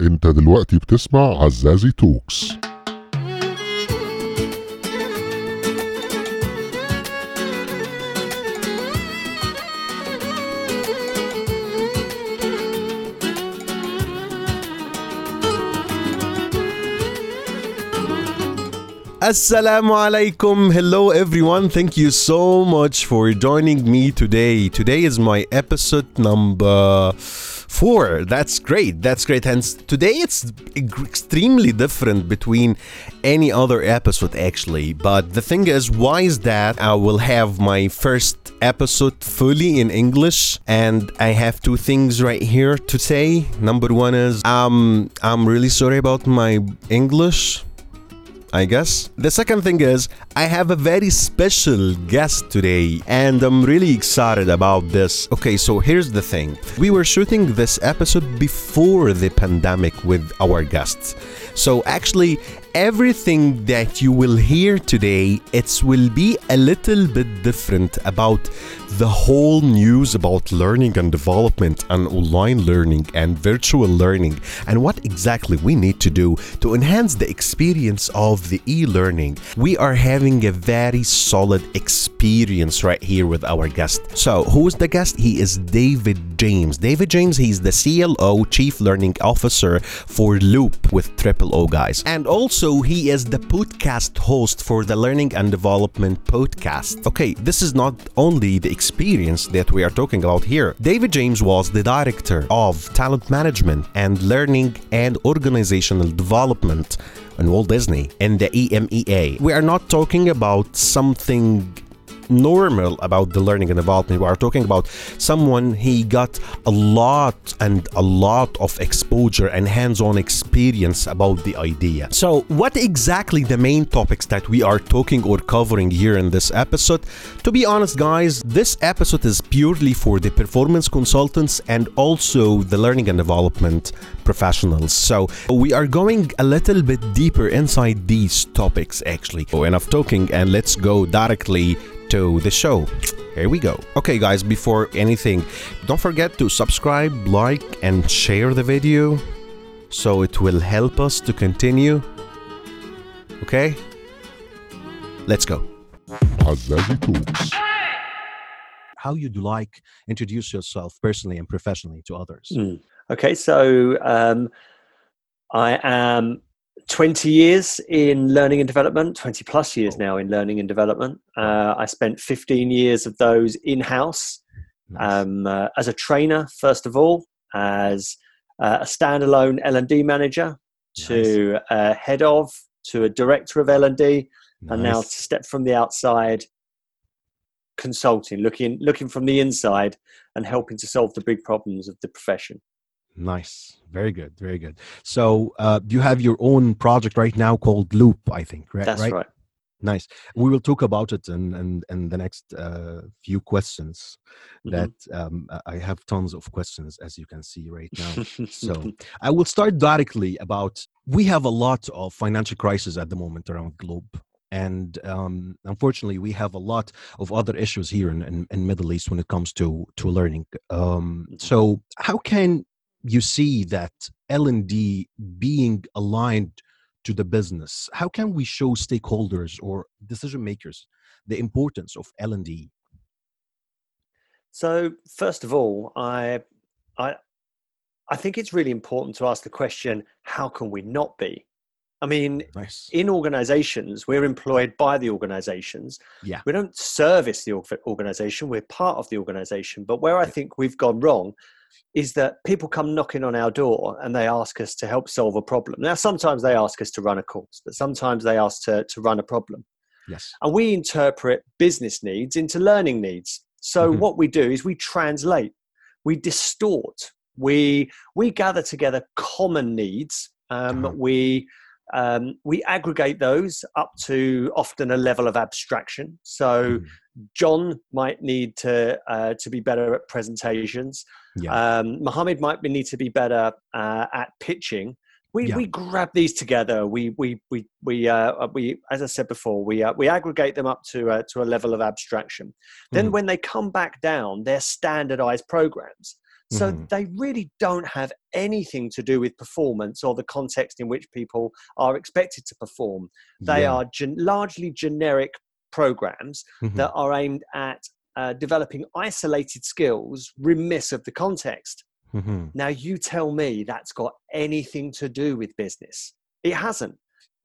انت دلوقتي بتسمع عزازي توكس Assalamu alaikum. Hello, everyone. Thank you so much for joining me today. Today is my episode number four. That's great. That's great. And today it's extremely different between any other episode, actually. But the thing is, why is that? I will have my first episode fully in English, and I have two things right here to say. Number one is, um, I'm really sorry about my English. I guess. The second thing is, I have a very special guest today, and I'm really excited about this. Okay, so here's the thing we were shooting this episode before the pandemic with our guests. So actually, everything that you will hear today it will be a little bit different about the whole news about learning and development and online learning and virtual learning and what exactly we need to do to enhance the experience of the e-learning. We are having a very solid experience right here with our guest. So who's the guest? He is david james. David james he's the clo chief learning officer for Looop with triple o guys. And also, he is the podcast host for the Learning and Development podcast. Okay, this is not only the experience that we are talking about here. David James was the director of talent management and learning and organizational development in Walt Disney in the EMEA. We are not talking about something normal about the learning and development. We are talking about someone he got a lot and a lot of exposure and hands-on experience about the idea. So, what exactly the main topics that we are talking or covering here in this episode? To be honest, guys, this episode is purely for the performance consultants and also the learning and development professionals. So, we are going a little bit deeper inside these topics actually. Oh, enough talking and let's go directly to the show. Here we go. Okay, guys, before anything, don't forget to subscribe, like, and share the video so it will help us to continue. Okay? Let's go. How you'd like introduce yourself personally and professionally to others? Mm. Okay, so um, I am 20 years in learning and development, 20 plus years now in learning and development. Uh, I spent 15 years of those in house Nice. um, uh, as a trainer, first of all, as uh, a standalone L&D manager, to uh, head of, to a director of L&D, and now to step from the outside consulting looking looking from the inside and helping to solve the big problems of the profession Nice. Very good. Very good. So, uh, you have your own project right now called Looop, I think, right? that's right, Nice. We will talk about it in in, in the next uh, few questions. Mhm. That um, I- have tons of questions, as you can see right now. so I will start directly about. We have a lot of financial crisis at the moment around the globe, and um, unfortunately, we have a lot of other issues here in, in, in Middle East when it comes to to learning. Um, Mhm. so how can you see that L and D being aligned to the business? How can we show stakeholders or decision makers the importance of L and D? So first of all, I, I, I think it's really important to ask the question: How can we not be? I mean, Nice. in organizations, we're employed by the organizations. Yeah. We don't service the organization, we're part of the organization. But where I Yeah. think we've gone wrong is that people come knocking on our door and they ask us to help solve a problem. Now, sometimes they ask us to run a course, but sometimes they ask to, to run a problem. Yes. And we interpret business needs into learning needs. So Mhm. what we do is we translate, we distort, we we gather together common needs. Um, Uh-huh. We um, we aggregate those up to often a level of abstraction. So Mhm. John might need to uh, to be better at presentations. Yeah. Um, Mohammed might need to be better uh, at pitching. We, Yeah. we grab these together. We we we we uh, we as I said before, we uh, we aggregate them up to uh, to a level of abstraction. Then Mhm. when they come back down, they're standardized programs. So Mhm. they really don't have anything to do with performance or the context in which people are expected to perform. They Yeah. are gen- largely generic programs Mhm. that are aimed at uh, developing isolated skills, remiss of the context. Mhm. Now, you tell me that's got anything to do with business. It hasn't.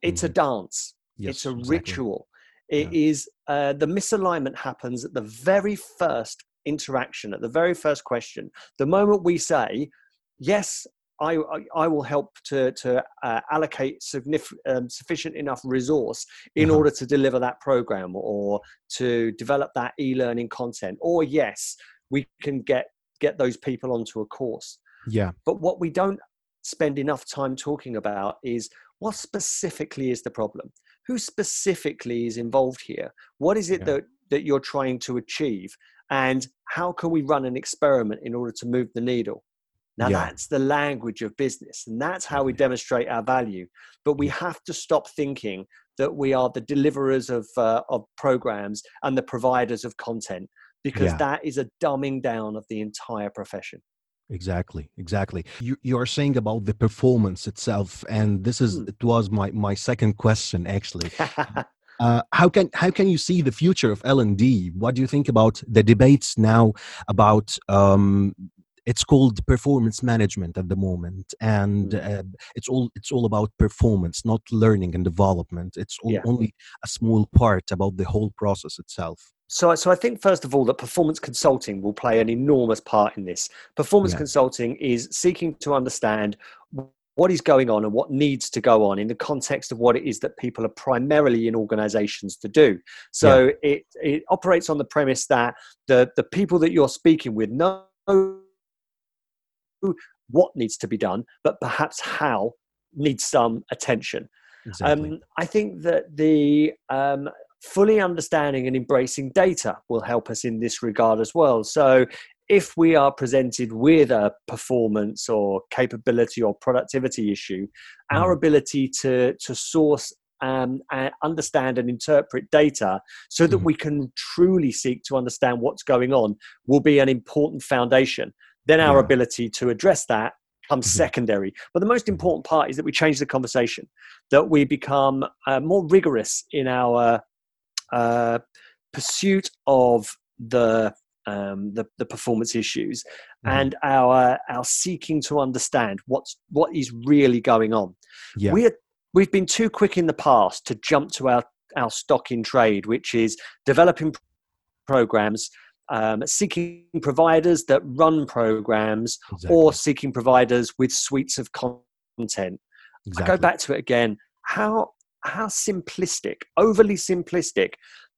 It's a dance, Yes, it's a exactly. ritual. It is uh, the misalignment happens at the very first interaction, at the very first question. The moment we say, Yes, I, I, will help to, to uh, allocate um, sufficient enough resource in Uh-huh. order to deliver that program or to develop that e-learning content or yes we can get get those people onto a course Yeah. but what we don't spend enough time talking about is what specifically is the problem who specifically is involved here what is it Yeah. that that you're trying to achieve and how can we run an experiment in order to move the needle now Yeah. that's the language of business and that's how we demonstrate our value but we have to stop thinking that we are the deliverers of uh, of programs and the providers of content because Yeah. that is a dumbing down of the entire profession Exactly, exactly. You you are saying about the performance itself, and this is Hmm. it was my my second question actually. Uh, how can how can you see the future of L and D? What do you think about the debates now about um, it's called performance management at the moment, and Mm. uh, it's all it's all about performance, not learning and development. It's all, Yeah. only a small part about the whole process itself. So, so I think first of all that performance consulting will play an enormous part in this. Performance Yeah. consulting is seeking to understand what is going on and what needs to go on in the context of what it is that people are primarily in organizations to do. So it, it operates on the premise that the, the people that you're speaking with know what needs to be done, but perhaps how needs some attention. Exactly. Um, I think that the um, fully understanding and embracing data will help us in this regard as well. So, if we are presented with a performance or capability or productivity issue, our Mhm. ability to to source um, and understand and interpret data so that Mhm. we can truly seek to understand what's going on will be an important foundation. Then our Yeah. ability to address that comes Mhm. secondary. But the most important part is that we change the conversation, that we become uh, more rigorous in our uh, pursuit of the, um, the the performance issues Mhm. and our our seeking to understand what's what is really going on. yeah. We're we've been too quick in the past to jump to our our stock in trade, which is developing programs. Um, seeking providers that run programs exactly. or seeking providers with suites of content. exactly. I go back to it again. How how simplistic, overly simplistic,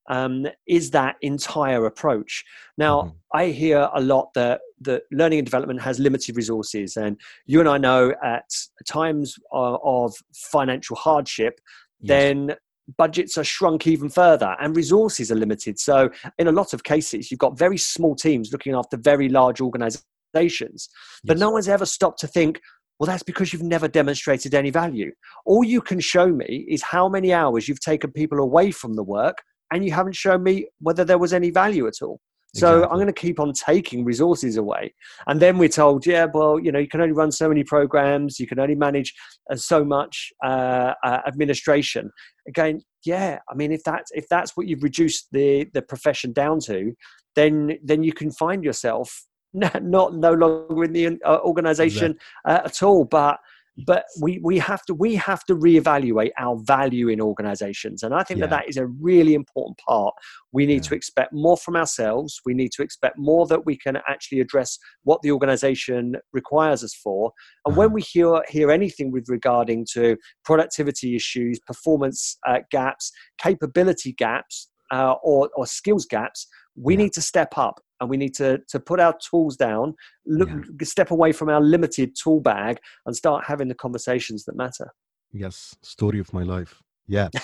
um, is that entire approach? Now, Mhm. I hear a lot that that learning and development has limited resources, and you and I know at times of, of financial hardship, Yes. then budgets are shrunk even further and resources are limited. So, in a lot of cases, you've got very small teams looking after very large organizations. But Yes. no one's ever stopped to think, well, that's because you've never demonstrated any value. All you can show me is how many hours you've taken people away from the work, and you haven't shown me whether there was any value at all. So I'm going to keep on taking resources away. And then we're told, yeah, well, you know, you can only run so many programs, you can only manage uh, so much uh, uh, administration. Again, yeah, I mean, if that's if that's what you've reduced the the profession down to, then then you can find yourself not, not no longer in the uh, organization uh, at all. But but we we have to we have to reevaluate our value in organizations and i think that that is a really important part we need Yeah. to expect more from ourselves we need to expect more that we can actually address what the organization requires us for and Uh-huh. when we hear hear anything with regarding to productivity issues performance uh, gaps capability gaps uh, or, or skills gaps we Yeah. need to step up and we need to, to put our tools down look, step away from our limited tool bag and start having the conversations that matter yes. Story of my life. Yeah.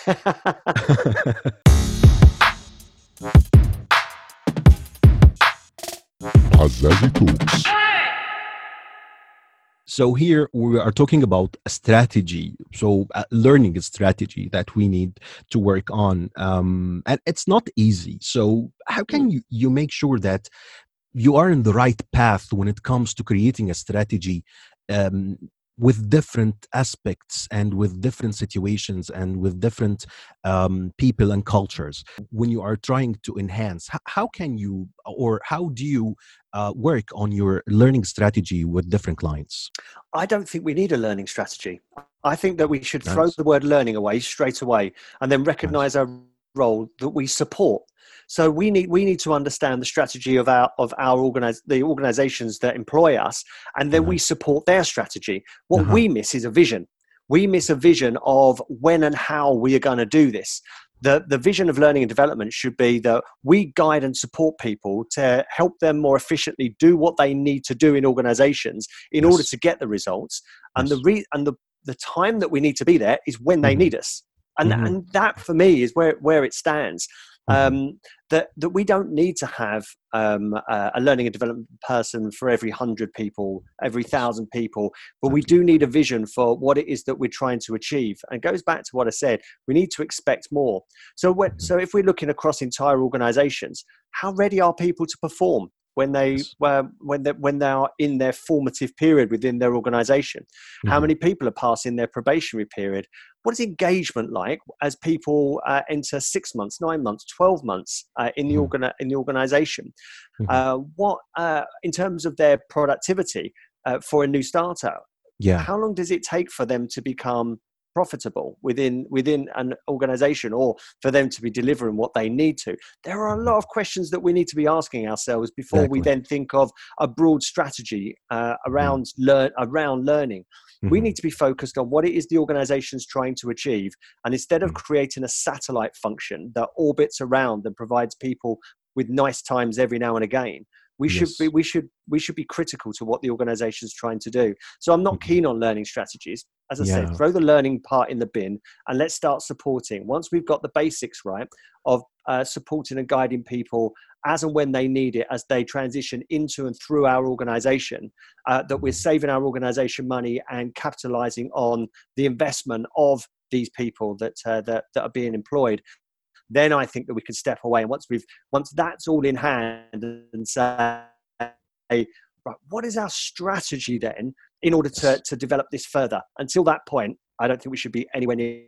Azazi Talks. So here we are talking about a strategy. So uh, learning a strategy that we need to work on, um, and it's not easy. So how can you you make sure that you are in the right path when it comes to creating a strategy um, with different aspects and with different situations and with different um, people and cultures when you are trying to enhance how, how can you or how do you uh, work on your learning strategy with different clients i don't think we need a learning strategy i think that we should nice. throw the word learning away straight away and then recognize nice. our role that we support so we need we need to understand the strategy of our of our organize the organizations that employ us, and then uh-huh. we support their strategy. What uh-huh. we miss is a vision. We miss a vision of when and how we are going to do this. The, the vision of learning and development should be that we guide and support people to help them more efficiently do what they need to do in organizations in yes. order to get the results. And yes. the re- and the, the time that we need to be there is when they mm-hmm. need us. And, mm-hmm. and that for me is where, where it stands. Mm-hmm. Um, that that we don't need to have um, uh, a learning and development person for every hundred people, every thousand people, but we do need a vision for what it is that we're trying to achieve. And it goes back to what I said: we need to expect more. So, when, mm-hmm. so if we're looking across entire organisations, how ready are people to perform? When they uh, when they when they are in their formative period within their organization mm-hmm. how many people are passing their probationary period what is engagement like as people uh, enter six months nine months 12 months uh, in the mm-hmm. in the organization mm-hmm. Uh, what uh, in terms of their productivity uh, for a new starter yeah how long does it take for them to become profitable within within an organization or for them to be delivering what they need to there are a mm-hmm. lot of questions that we need to be asking ourselves before exactly. we then think of a broad strategy uh, mm-hmm. around mm. learn around learning mm-hmm. we need to be focused on what it is the organization's trying to achieve and instead of mm. creating a satellite function that orbits around and provides people with nice times every now and again we yes. should be we should we should be critical to what the organization is trying to do so i'm not mm-hmm. keen on learning strategies as i yeah. said throw the learning part in the bin and let's start supporting once we've got the basics right of uh, supporting and guiding people as and when they need it as they transition into and through our organization uh, that we're mm-hmm. saving our organization money and capitalizing on the investment of these people that, uh, that, that are being employed then I think that we can step away. And once we've once that's all in hand and say, right, what is our strategy then in order to, to develop this further? Until that point, I don't think we should be anywhere near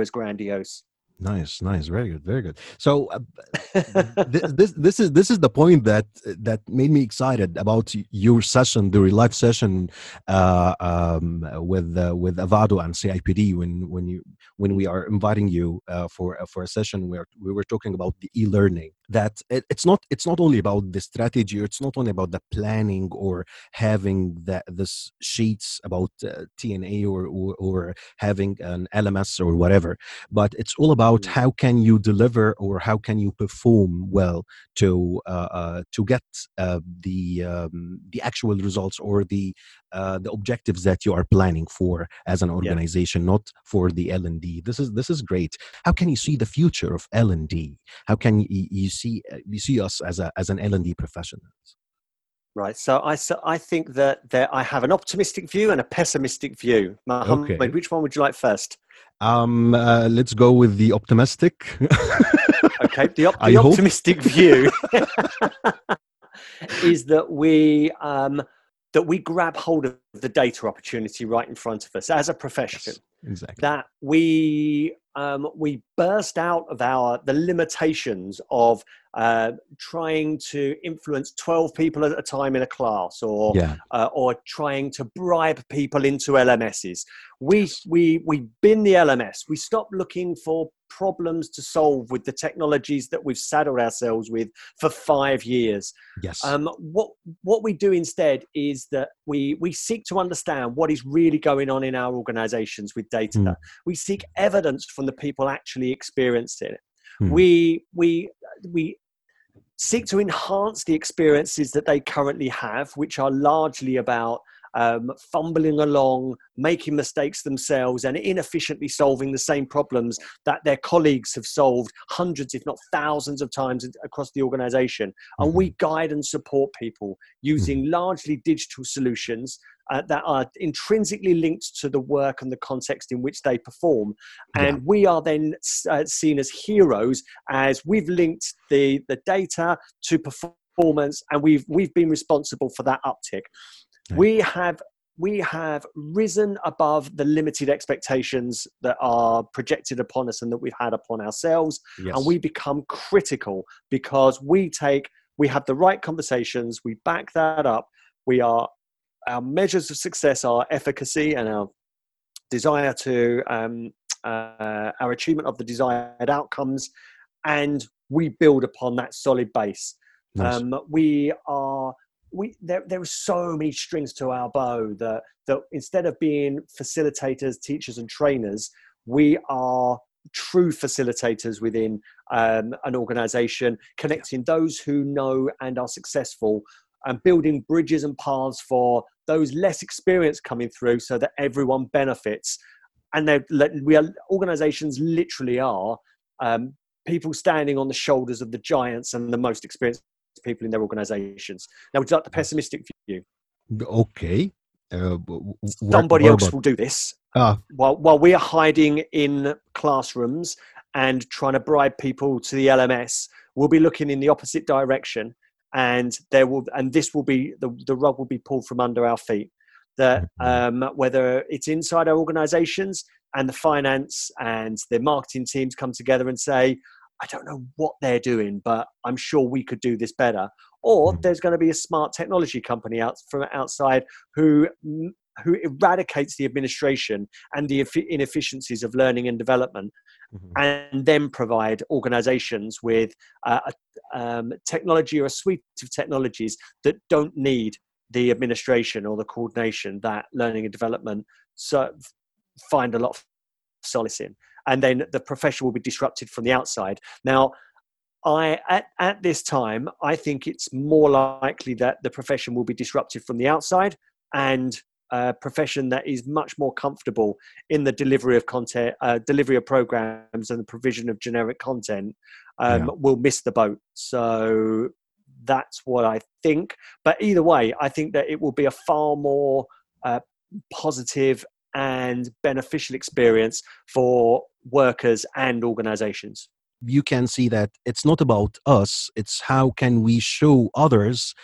as grandiose. Nice, nice, very good, very good. So uh, this, this this is this is the point that that made me excited about your session, the live session uh, um, with uh, with Avado and CIPD when when you when we are inviting you uh, for uh, for a session where we were talking about the e-learning that it, it's not it's not only about the strategy it's not only about the planning or having that this sheets about uh, tna or, or, or having an lms or whatever but it's all about mm. how can you deliver or how can you perform well to uh, uh, to get uh, the um, the actual results or the uh, the objectives that you are planning for as an organization yeah. not for the l&d this is this is great how can you see the future of l&d how can you, you see uh, you see us as a as an L&D professional? Right. So I so I think that there I have an optimistic view and a pessimistic view. Mohammed, okay. which one would you like first? Um, uh, let's go with the optimistic. okay. The, op- the optimistic view is that we um, that we grab hold of the data opportunity right in front of us as a profession. Yes, exactly. That we um, we burst out of our the limitations of uh, trying to influence 12 people at a time in a class or yeah. uh, or trying to bribe people into LMSs. We we we bin the LMS. We stop looking for problems to solve with the technologies that we've saddled ourselves with for five years. Yes. Um, what what we do instead is that we we seek to understand what is really going on in our organizations with data. Mm. We seek evidence from the people actually experiencing it. Mm. We we we seek to enhance the experiences that they currently have, which are largely about um, fumbling along, making mistakes themselves, and inefficiently solving the same problems that their colleagues have solved hundreds, if not thousands, of times across the organization. And we mm-hmm. guide and support people using mm-hmm. largely digital solutions uh, that are intrinsically linked to the work and the context in which they perform. And yeah. we are then uh, seen as heroes as we've linked the, the data to performance, and we've we've been responsible for that uptick. We have we have risen above the limited expectations that are projected upon us and that we've had upon ourselves Yes. and we become critical because we take we have the right conversations we back that up we are our measures of success are efficacy and our desire to um, uh, our achievement of the desired outcomes and we build upon that solid base Nice. um, we are we there, there are so many strings to our bow that that instead of being facilitators teachers and trainers we are true facilitators within um, an organization connecting those who know and are successful and building bridges and paths for those less experienced coming through so that everyone benefits. And we are organizations literally are um, people standing on the shoulders of the giants and the most experienced people in their organizations. Now would you like the pessimistic view? Okay. Uh, w- w- what- somebody what else about- will do this Ah, while while we are hiding in classrooms and trying to bribe people to the LMS, we'll be looking in the opposite direction, and there will and this will be the the rug will be pulled from under our feet. That um, whether it's inside our organisations and the finance and the marketing teams come together and say, I don't know what they're doing, but I'm sure we could do this better. Or Mhm. there's going to be a smart technology company out from outside who who eradicates the administration and the inefficiencies of learning and development mhm. and then provide organizations with uh, a, um, technology or a suite of technologies that don't need the administration or the coordination that learning and development so find a lot of solace in and then the profession will be disrupted from the outside now I at, at this time I think it's more likely that the profession will be disrupted from the outside and a profession that is much more comfortable in the delivery of content, uh, delivery of programs, and the provision of generic content um, Yeah. will miss the boat. So that's what I think. But either way, I think that it will be a far more uh, positive and beneficial experience for workers and organizations. you can see that it's not about us it's how can we show others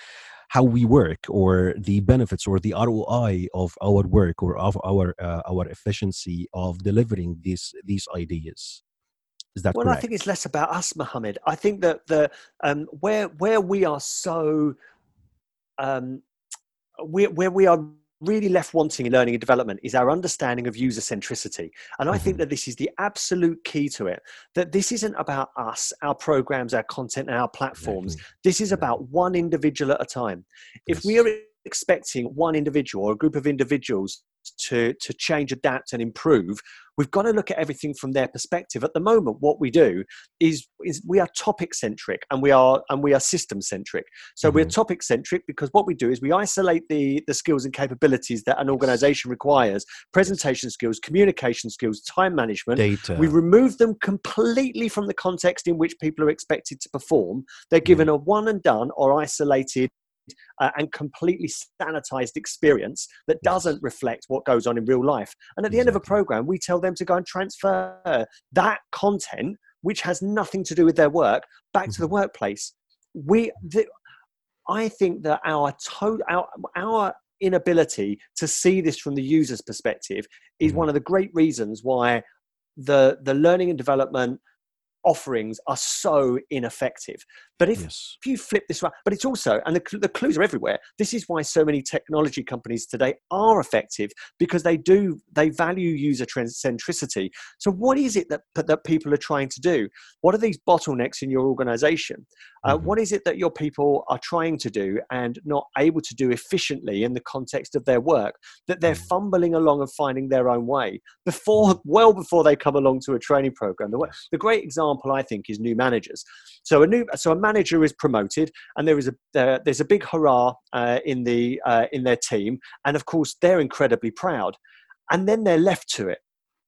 how we work or the benefits or the ROI of our work or of our uh, our efficiency of delivering these these ideas is that well, correct I think it's less about us, Mohammed. I think that the um, where where we are so um, where where we are really left wanting in learning and development is our understanding of user centricity, and I think Mhm. that this is the absolute key to it. That this isn't about us, our programs, our content, and our platforms. Exactly. This is about one individual at a time. If we are expecting one individual or a group of individuals to to change, adapt, and improve, we've got to look at everything from their perspective. At the moment, what we do is is we are topic centric and we are and we are system centric. So we're mm-hmm. topic centric because what we do is we isolate the the skills and capabilities that an organization requires: presentation skills, communication skills, time management. Data. We remove them completely from the context in which people are expected to perform. They're mm-hmm. given a one and done or isolated uh, and completely sanitized experience that doesn't reflect what goes on in real life. And at the end of a program, we tell them to go and transfer that content, which has nothing to do with their work, back to the Mm-hmm. workplace. We, the, I think that our to, our our inability to see this from the user's perspective is Mhm. one of the great reasons why the the learning and development offerings are so ineffective. But if yes. if you flip this around, but it's also, and the, the clues are everywhere. This is why so many technology companies today are effective because they do, they value user centricity. So, what is it that, that people are trying to do? What are these bottlenecks in your organization? Uh, Mhm. what is it that your people are trying to do and not able to do efficiently in the context of their work? That they're Mhm. fumbling along and finding their own way before, well before they come along to a training program. The, the great example, I think, is new managers. So a new, so a manager is promoted, and there is a there's a big hurrah uh, in the uh, in their team, and of course they're incredibly proud, and then they're left to it.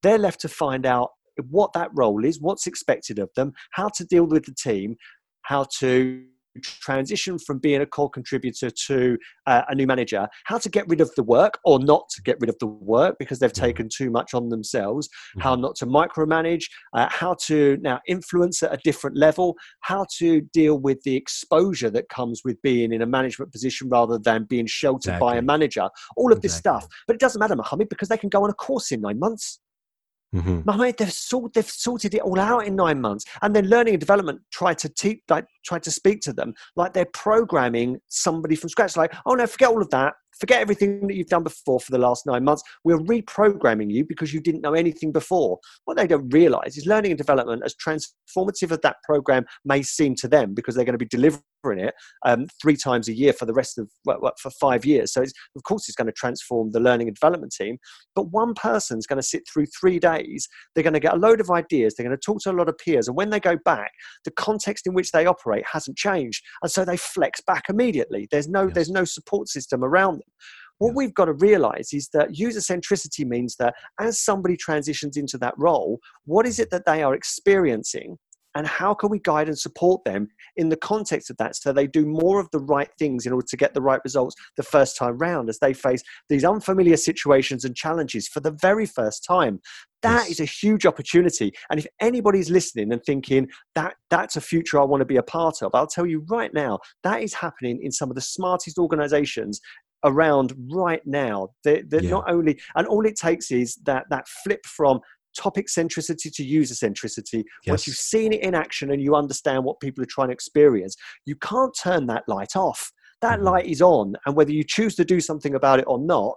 They're left to find out what that role is, what's expected of them, how to deal with the team, how to transition from being a core contributor to uh, a new manager, how to get rid of the work or not to get rid of the work because they've taken too much on themselves, how Mm-hmm. not to micromanage, uh, how to now influence at a different level, how to deal with the exposure that comes with being in a management position rather than being sheltered by a manager, all of this stuff. But it doesn't matter, Mohammed, because they can go on a course in nine months. Mhm. Mohammed, they've, sort, they've sorted it all out in nine months. And then learning and development try to teach, like, try to speak to them like they're programming somebody from scratch. Like, oh no, forget all of that. Forget everything that you've done before for the last nine months. We're reprogramming you because you didn't know anything before. What they don't realize is learning and development, as transformative as that program may seem to them, because they're going to be delivering it um, three times a year for the rest of for five years. So, of course, it's going to transform the learning and development team. But one person's going to sit through three days. They're going to get a load of ideas. They're going to talk to a lot of peers, and when they go back, the context in which they operate hasn't changed, and so they flex back immediately. There's no Yes. there's no support system around them. What Yes. we've got to realize is that user centricity means that as somebody transitions into that role, what is it that they are experiencing? And how can we guide and support them in the context of that so they do more of the right things in order to get the right results the first time round as they face these unfamiliar situations and challenges for the very first time? That is a huge opportunity. And if anybody's listening and thinking that that's a future I want to be a part of, I'll tell you right now, that is happening in some of the smartest organizations around right now. They're, they're Yeah. not only, and all it takes is that that flip from topic centricity to user centricity. Once you've seen it in action and you understand what people are trying to experience, you can't turn that light off. That Mhm. light is on, and whether you choose to do something about it or not,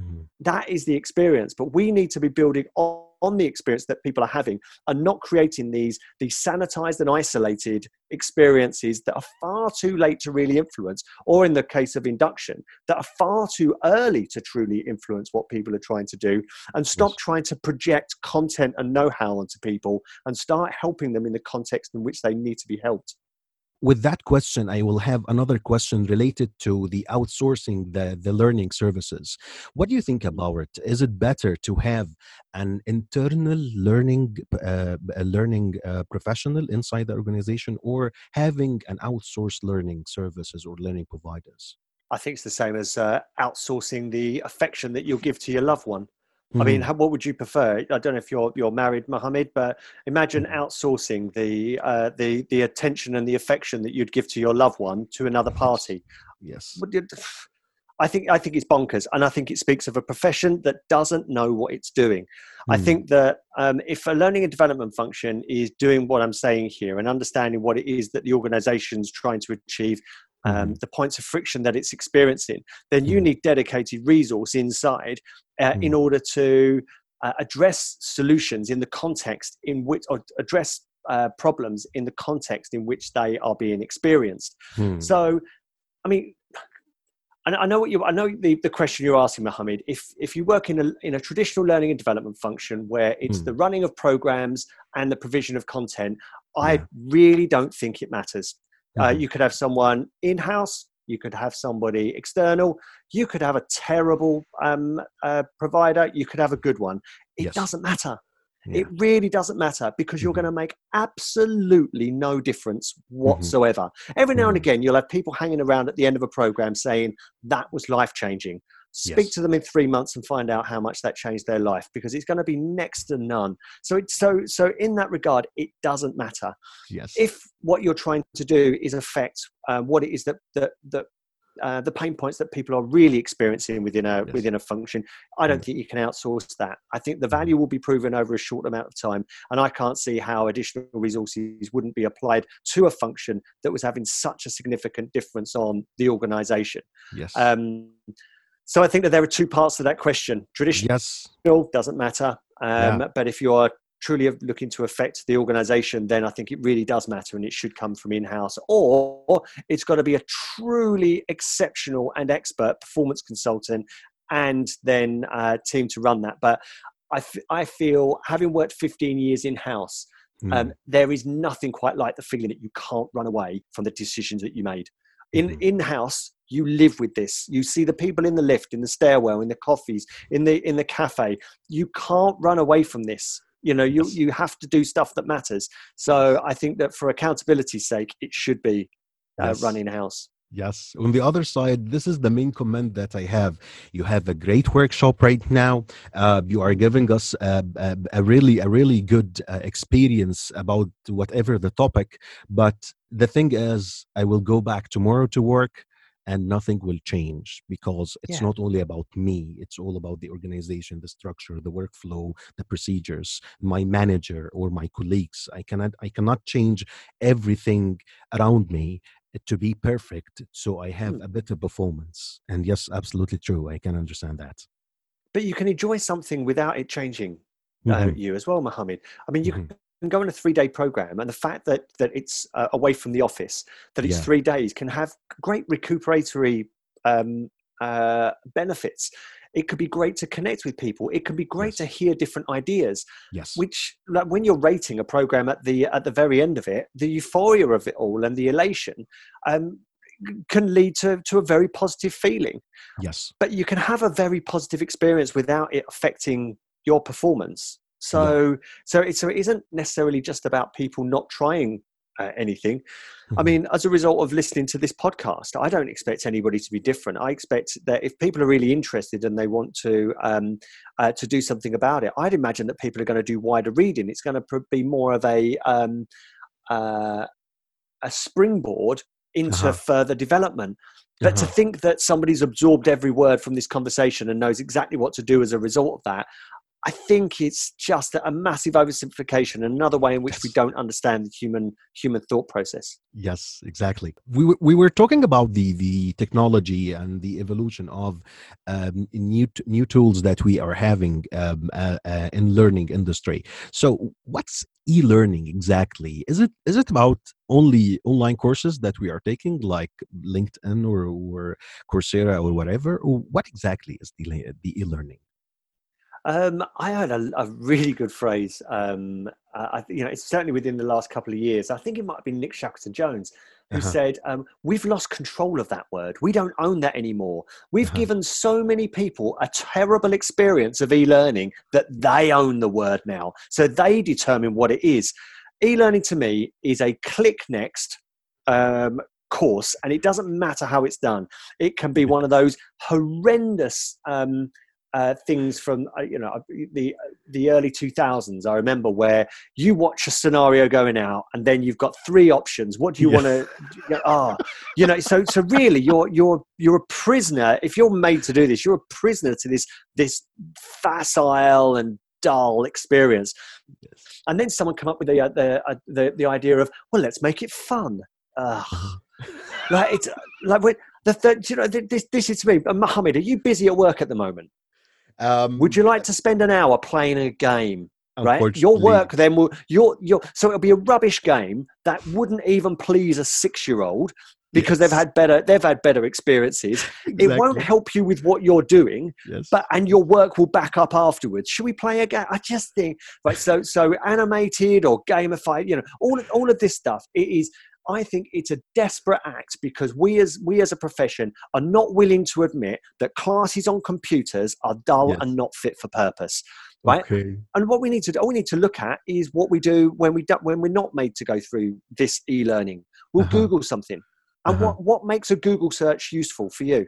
Mhm. that is the experience but we need to be building on, on the experience that people are having and not creating these these sanitized and isolated experiences that are far too late to really influence or in the case of induction that are far too early to truly influence what people are trying to do and stop Yes. trying to project content and know-how onto people and start helping them in the context in which they need to be helped with that question i will have another question related to the outsourcing the, the learning services. What do you think about it? Is it better to have an internal learning uh, learning uh, professional inside the organization or having an outsourced learning services or learning providers? I think it's the same as uh, outsourcing the affection that you'll give to your loved one I mean, Mhm. how, what would you prefer? I don't know if you're you're married, Mohammed, but imagine Mhm. outsourcing the uh, the the attention and the affection that you'd give to your loved one to another party. yes I think I think it's bonkers, and I think it speaks of a profession that doesn't know what it's doing. I Mm. think that um, if a learning and development function is doing what I'm saying here and understanding what it is that the organization's trying to achieve, um, Mhm. the points of friction that it's experiencing, then you Mhm. need dedicated resource inside uh, in Mhm. order to uh, address solutions in the context in which, or address uh, problems in the context in which they are being experienced. Hmm. So, I mean, I I know what you. I know the, the question you're asking, Mohammed. If if you work in a in a traditional learning and development function where it's Hmm. the running of programs and the provision of content, I Yeah. really don't think it matters. Uh, Mhm. you could have someone in house. You could have somebody external. You could have a terrible um, uh, provider. You could have a good one. It Yes. doesn't matter. Yeah. It really doesn't matter because you're Mhm. going to make absolutely no difference Mm-hmm. whatsoever. Every now and Mhm. again, you'll have people hanging around at the end of a program saying that was life changing. Speak Yes. to them in three months and find out how much that changed their life because it's going to be next to none. So it's so so in that regard, it doesn't matter yes if what you're trying to do is affect uh, what it is that that that uh, the pain points that people are really experiencing within a Yes. within a function, I don't Mm. think you can outsource that. I think the Mhm. value will be proven over a short amount of time, and I can't see how additional resources wouldn't be applied to a function that was having such a significant difference on the organisation. yes Um, so I think that there are two parts to that question. Traditional yes doesn't matter, um, Yeah. but if you are truly looking to affect the organization, then I think it really does matter and it should come from in house. Or it's got to be a truly exceptional and expert performance consultant and then a team to run that. But I, f- I feel, having worked 15 years in house, Hmm. um, there is nothing quite like the feeling that you can't run away from the decisions that you made. In Mhm. in house, you live with this. You see the people in the lift, in the stairwell, in the coffees, in the in the cafe. You can't run away from this. You know, you you have to do stuff that matters. So I think that for accountability's sake, it should be uh, Yes. running house. Yes. On the other side, this is the main comment that I have. You have a great workshop right now. Uh, you are giving us a, a, a really, a really good uh, experience about whatever the topic. But the thing is, I will go back tomorrow to work and nothing will change because it's Yeah. not only about me. It's all about the organization, the structure, the workflow, the procedures, my manager or my colleagues. I cannot, I cannot change everything around me to be perfect so i have Hmm. a better performance and yes absolutely true i can understand that But you can enjoy something without it changing uh, Mhm. you as well, Mohammed. I mean, you Mhm. Can go on a three-day program, and the fact that that it's uh, away from the office, that it's Yeah. three days, can have great recuperatory um, uh, benefits. It could be great to connect with people. It can be great Yes. to hear different ideas. yes which like when you're rating a program at the at the very end of it the euphoria of it all and the elation um, can lead to to a very positive feeling yes but you can have a very positive experience without it affecting your performance so so it's so it isn't necessarily just about people not trying uh, anything I Mhm. mean, as a result of listening to this podcast, I don't expect anybody to be different. I expect that if people are really interested and they want to um, uh, to do something about it, I'd imagine that people are going to do wider reading. It's going to pr- be more of a um, uh, a springboard into Uh-huh. further development. But to Uh-huh. think that somebody's absorbed every word from this conversation and knows exactly what to do as a result of that, I think it's just a massive oversimplification, another way in which we don't understand the human human thought process. yes exactly. We were, we were talking about the the technology and the evolution of um, new t- new tools that we are having um, uh, uh, in learning industry. So what's e-learning exactly? Is it is it about only online courses that we are taking like linkedin or, or coursera or whatever? Or what exactly is the the e-learning Um, I heard a, a really good phrase. Um, uh, I, you know, it's certainly within the last couple of years. I think it might have been Nick Shackleton Jones who Uh-huh. said, um, "We've lost control of that word. We don't own that anymore. We've Uh-huh. given so many people a terrible experience of e-learning that they own the word now, so they determine what it is. E-learning to me is a click next." Um, course and it doesn't matter how it's done it can be one of those horrendous um, uh, things from uh, you know the the early 2000s i remember where you watch a scenario going out and then you've got three options. What do you Yeah. want to ah you know so so really you're you're you're a prisoner. If you're made to do this you're a prisoner to this this facile and dull experience. Yes. And then someone come up with the uh, the, uh, the the idea of well let's make it fun. Ugh. like it's like when the third you know this this is to me Mohammed are you busy at work at the moment um, would you like to spend an hour playing a game? Right, your work then will your your so it'll be a rubbish game that wouldn't even please a six year old because they've had better they've had better experiences. It won't help you with what you're doing, yes but and your work will back up afterwards. Should we play a game? I just think right. So so animated or gamified, you know, all all of this stuff. It is. I think it's a desperate act because we as we as a profession are not willing to admit that classes on computers are dull Yes. and not fit for purpose. right? okay And what we need to do, all we need to look at is what we do when we do, when we're not made to go through this e-learning. We'll Uh-huh. Google something. And Uh-huh. what, what makes a Google search useful for you?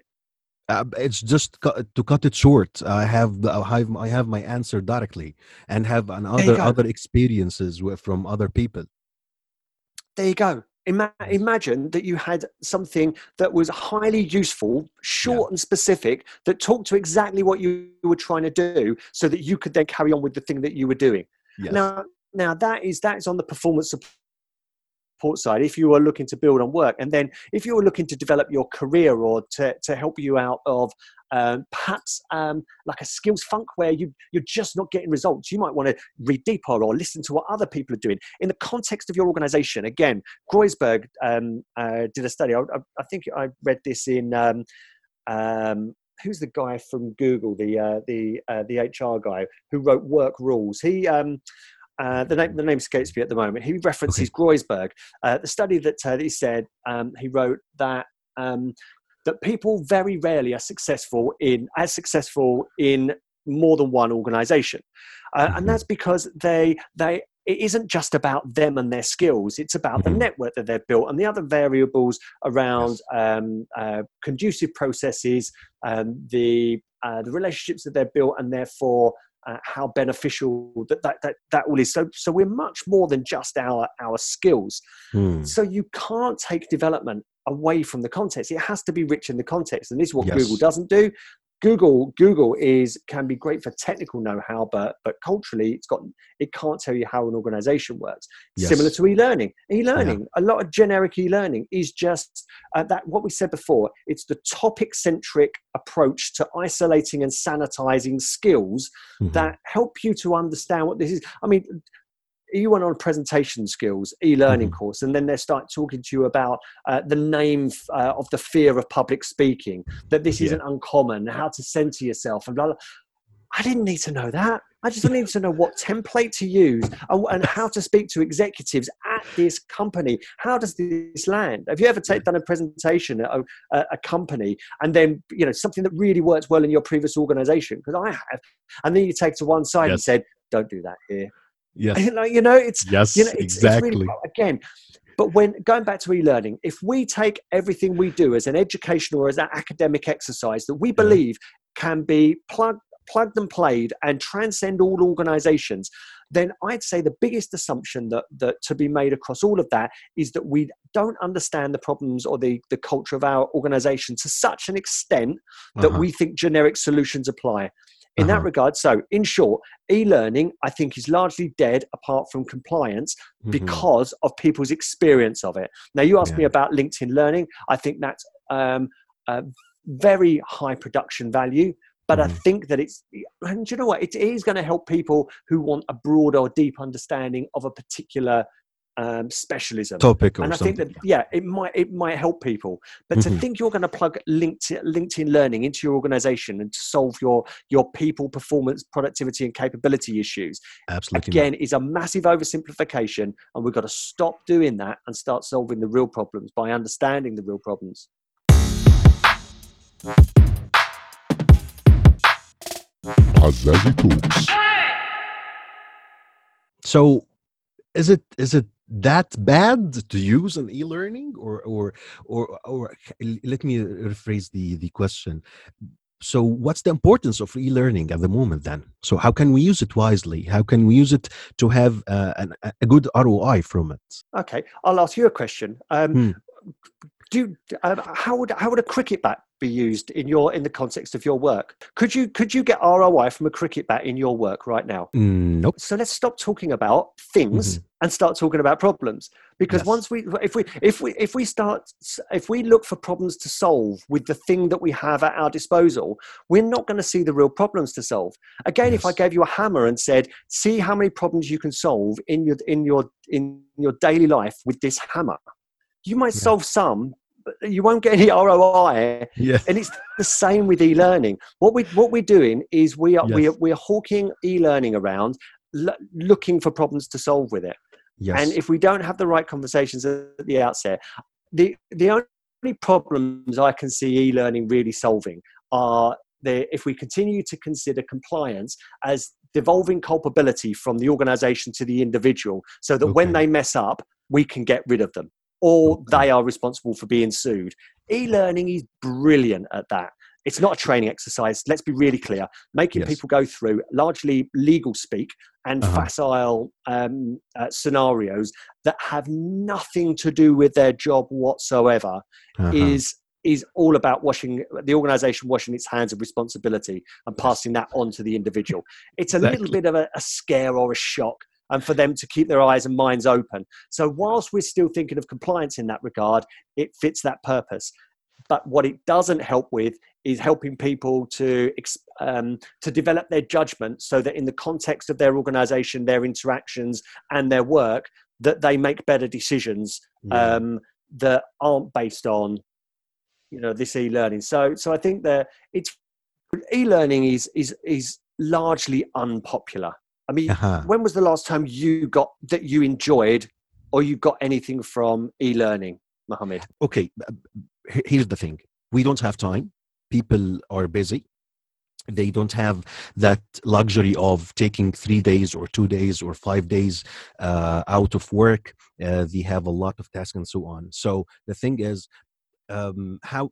Uh, it's just cu- to cut it short. I have the, I have I have my answer directly, and have an you other other experiences with, from other people. There you go. Ima- imagine that you had something that was highly useful, short and specific, that talked to exactly what you were trying to do, so that you could then carry on with the thing that you were doing. Yes. Now, now that is that is on the performance support side. If you are looking to build on work, and then if you're looking to develop your career or to to help you out of um, perhaps um, like a skills funk where you you're just not getting results, you might want to read deeper or listen to what other people are doing in the context of your organization. Again, Groysberg um, uh, did a study. I, I, I think I read this in. Um, um, who's the guy from Google, the uh, the uh, the HR guy who wrote Work Rules? He um, uh, the name the name escapes me at the moment. He references Groysberg, uh, the study that, uh, that he said um, he wrote that um, that people very rarely are successful in as successful in more than one organization uh, Mhm. and that's because they they it isn't just about them and their skills. It's about the network that they've built and the other variables around um, uh, conducive processes, um, the uh, the relationships that they've built, and therefore uh, how beneficial that, that that that all is. So so we're much more than just our our skills. Hmm. So you can't take development away from the context. It has to be rich in the context, and this is what Yes. Google doesn't do. Google Google is can be great for technical know-how, but but culturally, it's got it can't tell you how an organization works. Yes. Similar to e-learning, e-learning, a lot of generic e-learning is just uh, that what we said before. It's the topic-centric approach to isolating and sanitizing skills Mhm. that help you to understand what this is. I mean, you went on a presentation skills e-learning Mhm. course, and then they start talking to you about uh, the name uh, of the fear of public speaking, that this Yeah. isn't uncommon, how to center yourself, and blah, blah. I didn't need to know that. I just needed to know what template to use and, and how to speak to executives at this company. How does this land? Have you ever ta- done a presentation at a, a, a company and then you know something that really works well in your previous organization? Because I have, and then you take to one side and said, "Don't do that here." Yes. like, you know, it's Yes. you know, it's, exactly. it's really again. But when going back to e-learning, if we take everything we do as an educational or as an academic exercise that we believe can be plugged, plugged and played and transcend all organizations, then I'd say the biggest assumption that that to be made across all of that is that we don't understand the problems or the, the culture of our organization to such an extent that Uh-huh. we think generic solutions apply. In that Uh-huh. regard, so in short, e-learning I think is largely dead apart from compliance Mhm. because of people's experience of it. Now, you asked me about LinkedIn Learning. I think that's um, a very high production value, but I Mhm. think that it's, and you know what? It is going to help people who want a broad or deep understanding of a particular um, specialism. topic and I something. think that yeah, it might it might help people, but to Mhm. think you're going to plug LinkedIn, LinkedIn Learning into your organization and to solve your your people performance, productivity, and capability issues, Absolutely. not. again is a massive oversimplification and we've got to stop doing that and start solving the real problems by understanding the real problems So, is it is it that bad to use an e-learning, or or or or let me rephrase the the question. So, what's the importance of e-learning at the moment then? So, how can we use it wisely? How can we use it to have uh, an, a good ROI from it? okay i'll ask you a question um, Hmm. Do you, um, how would how would a cricket bat be used in your in the context of your work could you could you get roi from a cricket bat in your work right now Mm, nope. so let's stop talking about things and start talking about problems because Yes. once we if we if we if we start if we look for problems to solve with the thing that we have at our disposal we're not going to see the real problems to solve again if i gave you a hammer and said see how many problems you can solve in your in your in your daily life with this hammer you might Yeah. solve some you won't get any roi Yeah. and it's the same with e-learning. What we what we're doing is we are we are, we are hawking e-learning around l- looking for problems to solve with it. Yes. and if we don't have the right conversations at the outset the the only problems i can see e-learning really solving are the if we continue to consider compliance as devolving culpability from the organization to the individual so that when they mess up we can get rid of them or they are responsible for being sued. E-learning is brilliant at that. It's not a training exercise let's be really clear. Making Yes. people go through largely legal speak and Uh-huh. facile um, uh, scenarios that have nothing to do with their job whatsoever Uh-huh. is is all about washing the organization washing its hands of responsibility and passing that on to the individual. It's a little bit of a, a scare or a shock and for them to keep their eyes and minds open. So whilst we're still thinking of compliance in that regard it fits that purpose. But what it doesn't help with is helping people to um, to develop their judgment so that in the context of their organization their interactions and their work that they make better decisions Yeah. um, that aren't based on you know this e-learning. So so i think that it's e-learning is is is largely unpopular i mean Uh-huh. when was the last time you got that you enjoyed or you got anything from e-learning mohammed? Okay b- b- he- here's the thing. We don't have time. People are busy. They don't have that luxury of taking three days or two days or five days uh, out of work. Uh, they have a lot of tasks and so on. So the thing is um, how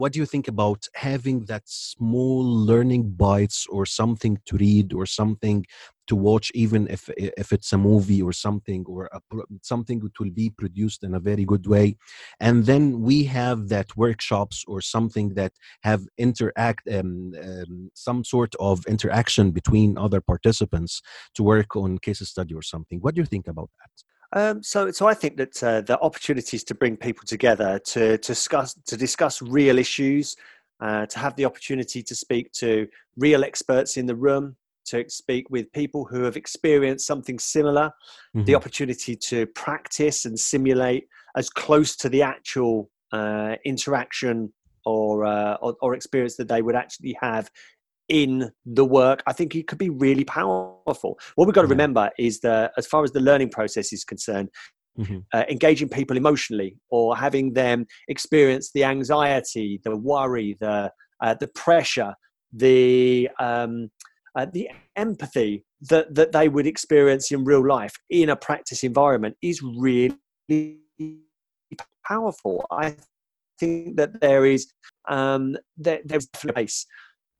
what do you think about having that small learning bites or something to read or something to watch even if if it's a movie or something or a, something that will be produced in a very good way. And then we have that workshops or something that have interact um, um, some sort of interaction between other participants to work on case study or something. What do you think about that? Um, so, so I think that uh, the opportunities to bring people together to, to discuss to discuss real issues, uh, to have the opportunity to speak to real experts in the room, to speak with people who have experienced something similar, mm-hmm. the opportunity to practice and simulate as close to the actual uh, interaction or, uh, or, or experience that they would actually have in the work, I think it could be really powerful. What we've got to remember is that as far as the learning process is concerned, mm-hmm. uh, engaging people emotionally or having them experience the anxiety, the worry, the uh, the pressure, the um, uh, the empathy that that they would experience in real life in a practice environment is really powerful. I think that there is um, there, there's a place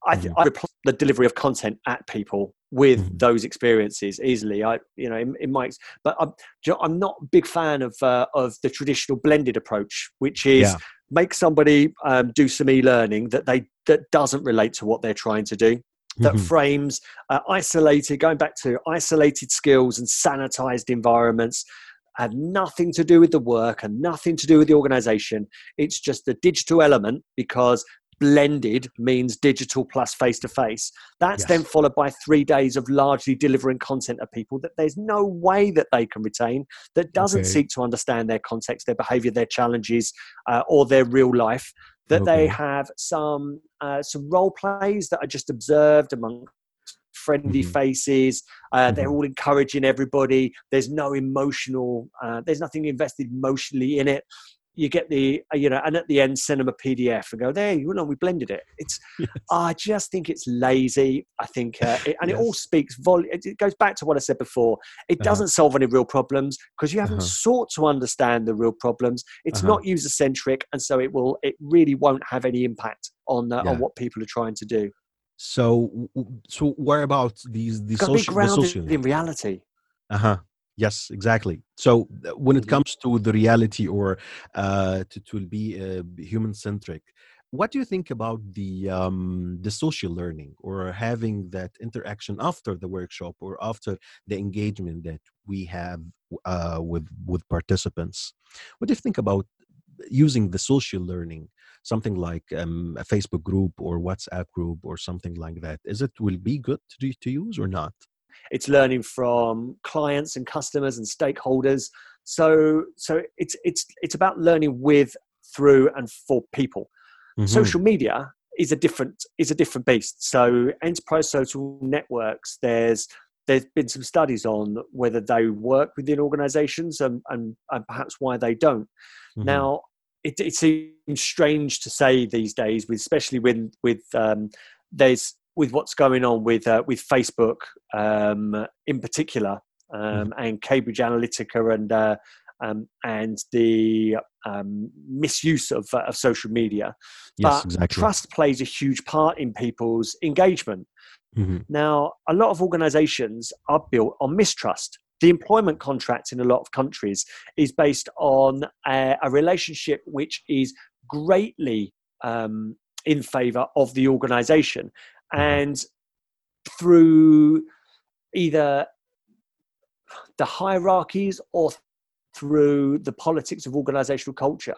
I, th- I replace the delivery of content at people with mm-hmm. those experiences easily. I, you know, in, in my, but I'm, I'm not a big fan of uh, of the traditional blended approach, which is yeah. make somebody um, do some e-learning that they that doesn't relate to what they're trying to do. That mm-hmm. frames uh, isolated, going back to isolated skills and sanitized environments, have nothing to do with the work and nothing to do with the organization. It's just the digital element because blended means digital plus face to face. That's yes. then followed by three days of largely delivering content to people that there's no way that they can retain that doesn't okay. seek to understand their context, their behavior, their challenges, uh, or their real life. That okay. they have some uh, some role plays that are just observed among friendly mm-hmm. faces. Uh, mm-hmm. They're all encouraging everybody. There's no emotional. Uh, there's nothing invested emotionally in it you get the uh, you know and at the end send them a pdf and go there you know we blended it it's yes. i just think it's lazy i think uh, it, and yes. it all speaks volume it goes back to what i said before it uh-huh. doesn't solve any real problems because you haven't uh-huh. sought to understand the real problems it's uh-huh. not user centric and so it will it really won't have any impact on uh, yeah. on what people are trying to do so so where about these the social, the social in reality uh-huh Yes, exactly. So when it mm-hmm. comes to the reality or uh, to, to be uh, human centric, what do you think about the um, the social learning or having that interaction after the workshop or after the engagement that we have uh, with with participants? What do you think about using the social learning, something like um, a Facebook group or WhatsApp group or something like that? Is it will be good to to use or not? It's learning from clients and customers and stakeholders so so it's it's it's about learning with through and for people mm-hmm. social media is a different is a different beast so enterprise social networks there's there's been some studies on whether they work within organizations and, and, and perhaps why they don't mm-hmm. now it, it, seems strange to say these days with especially when with um, there's with what's going on with uh, with Facebook um, in particular, um, mm-hmm. and Cambridge Analytica and uh, um, and the um, misuse of, uh, of social media. Yes, but exactly. trust plays a huge part in people's engagement. Mm-hmm. Now, a lot of organisations are built on mistrust. The employment contract in a lot of countries is based on a, a relationship which is greatly um, in favour of the organisation. And through either the hierarchies or through the politics of organizational culture,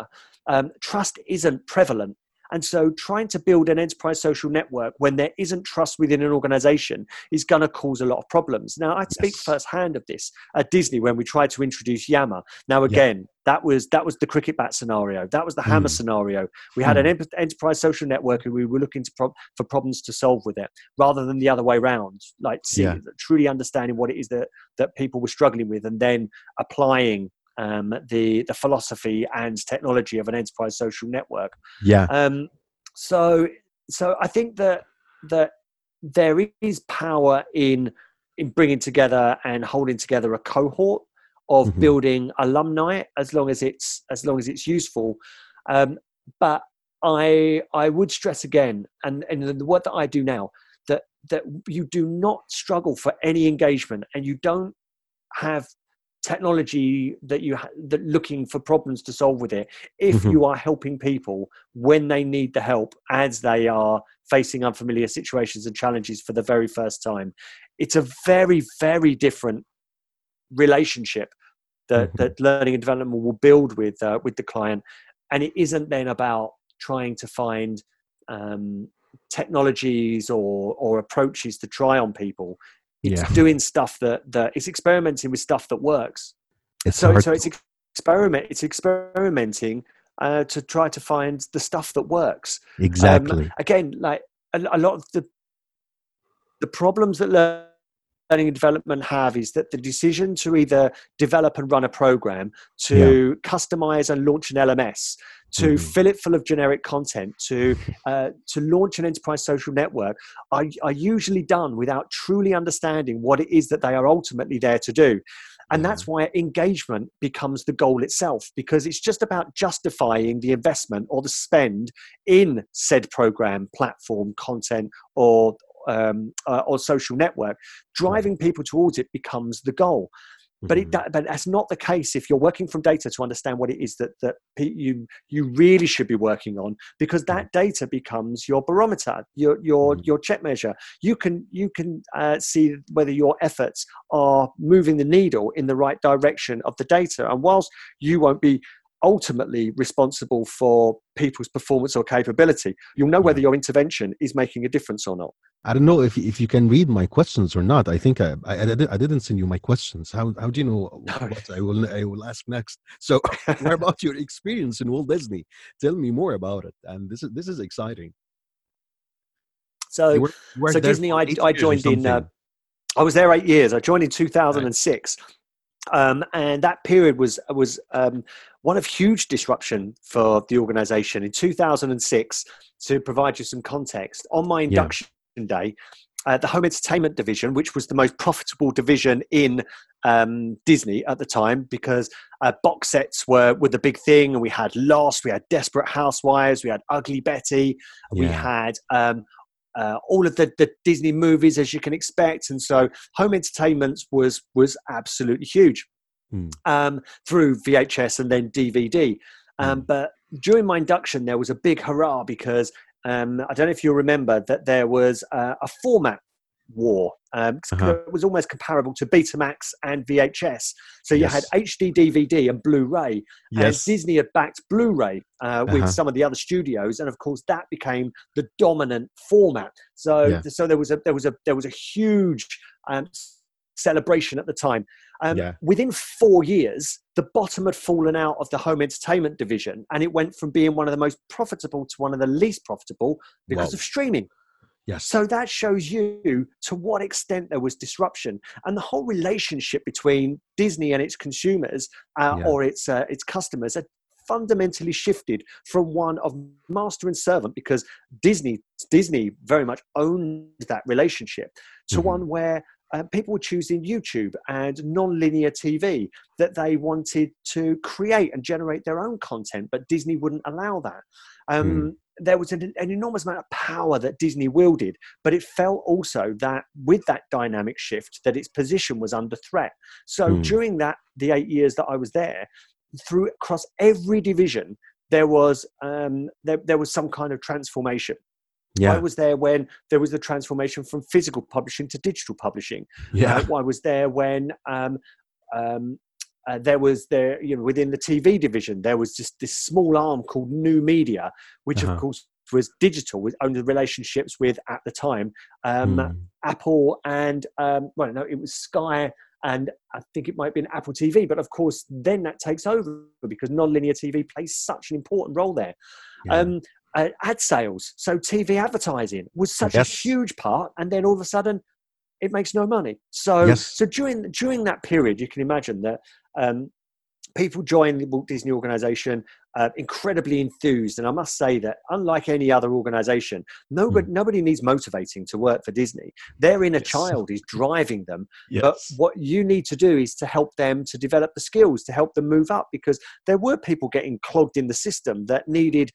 um, trust isn't prevalent. And so, trying to build an enterprise social network when there isn't trust within an organization is going to cause a lot of problems. Now, I speak yes. firsthand of this at Disney when we tried to introduce Yammer. Now, again, yeah. that was that was the cricket bat scenario. That was the mm. hammer scenario. We had mm. an enterprise social network, and we were looking to pro- for problems to solve with it, rather than the other way around. Like, see, yeah. truly understanding what it is that that people were struggling with, and then applying um, the the philosophy and technology of an enterprise social network. Yeah. Um, so so I think that that there is power in in bringing together and holding together a cohort of Mhm. building alumni as long as it's as long as it's useful um, but i i would stress again and and the work that i do now that that you do not struggle for any engagement and you don't have technology that you ha- that looking for problems to solve with it if Mhm. you are helping people when they need the help as they are facing unfamiliar situations and challenges for the very first time it's a very very different relationship that Mhm. that learning and development will build with uh, with the client and it isn't then about trying to find um, technologies or or approaches to try on people it's Yeah. doing stuff that that it's experimenting with stuff that works It's so hard so it's experiment it's experimenting uh, to try to find the stuff that works Um, exactly. again like a, a lot of the the problems that learning and development have is that the decision to either develop and run a program to customize and launch an lms to Mhm. fill it full of generic content to uh, to launch an enterprise social network are, are usually done without truly understanding what it is that they are ultimately there to do and Yeah. that's why engagement becomes the goal itself because it's just about justifying the investment or the spend in said program, platform, content, or um, uh, or social network. Driving people towards it becomes the goal. But it, Mhm. that, but that's not the case if you're working from data to understand what it is that that you you really should be working on, because that data becomes your barometer, your your Mhm. your check measure. You can you can uh, see whether your efforts are moving the needle in the right direction of the data. And whilst you won't be ultimately responsible for people's performance or capability, you'll know whether your intervention is making a difference or not. I don't know if if you can read my questions or not. I think I I, I, did, I didn't send you my questions. How how do you know what I will I will ask next? So what about your experience in Walt Disney? Tell me more about it. And this is this is exciting. So You were- you worked so Disney, I- I joined in, uh. I was there eight years. I joined in 2006. Um, and that period was was um, one of huge disruption for the organization in 2006 to provide you some context. On my induction day uh, the home entertainment division which was the most profitable division in um, disney at the time because uh, box sets were, were the big thing and we had lost we had desperate housewives we had ugly betty we had um, uh, all of the, the Disney movies, as you can expect, and so home entertainment was was absolutely huge Hmm. um, through VHS and then DVD. Um, Hmm. But during my induction, there was a big hurrah because um, I don't know if you remember that there was uh, a format war. Um, Uh-huh. It was almost comparable to Betamax and VHS. So you had HD DVD and Blu-ray, and Yes. Disney had backed Blu-ray uh, with Uh-huh. some of the other studios, and of course that became the dominant format. So, Yeah. so there was a there was a there was a huge um, celebration at the time. Um, Yeah. Within four years, the bottom had fallen out of the home entertainment division, and it went from being one of the most profitable to one of the least profitable because Wow. of streaming. Yes. So that shows you to what extent there was disruption, and the whole relationship between Disney and its consumers uh, Yeah. or its uh, its customers had fundamentally shifted from one of master and servant because Disney Disney very much owned that relationship to Mhm. one where uh, people were choosing YouTube and non-linear TV that they wanted to create and generate their own content, but Disney wouldn't allow that. Um, There was an, an enormous amount of power that Disney wielded, but it felt also that with that dynamic shift, that its position was under threat. So Hmm. during that the eight years that I was there, through across every division, there was um, there, there was some kind of transformation. Yeah. I was there when there was the transformation from physical publishing to digital publishing. Yeah. Uh, I was there when um, um, uh, there was there you know within the TV division there was just this small arm called New Media, which Uh-huh. of course was digital with only relationships with at the time um, Hmm. Apple and um, well no it was Sky and I think it might be an Apple TV, but of course then that takes over because non-linear TV plays such an important role there Yeah. um, uh, ad sales. So TV advertising was such Yes. a huge part, and then all of a sudden, it makes no money. So, Yes. so during during that period, you can imagine that um, people join the Walt Disney organization uh, incredibly enthused. And I must say that unlike any other organization, nobody, mm. nobody needs motivating to work for Disney. Their inner yes. child is driving them. Yes. But what you need to do is to help them to develop the skills, to help them move up, because there were people getting clogged in the system that needed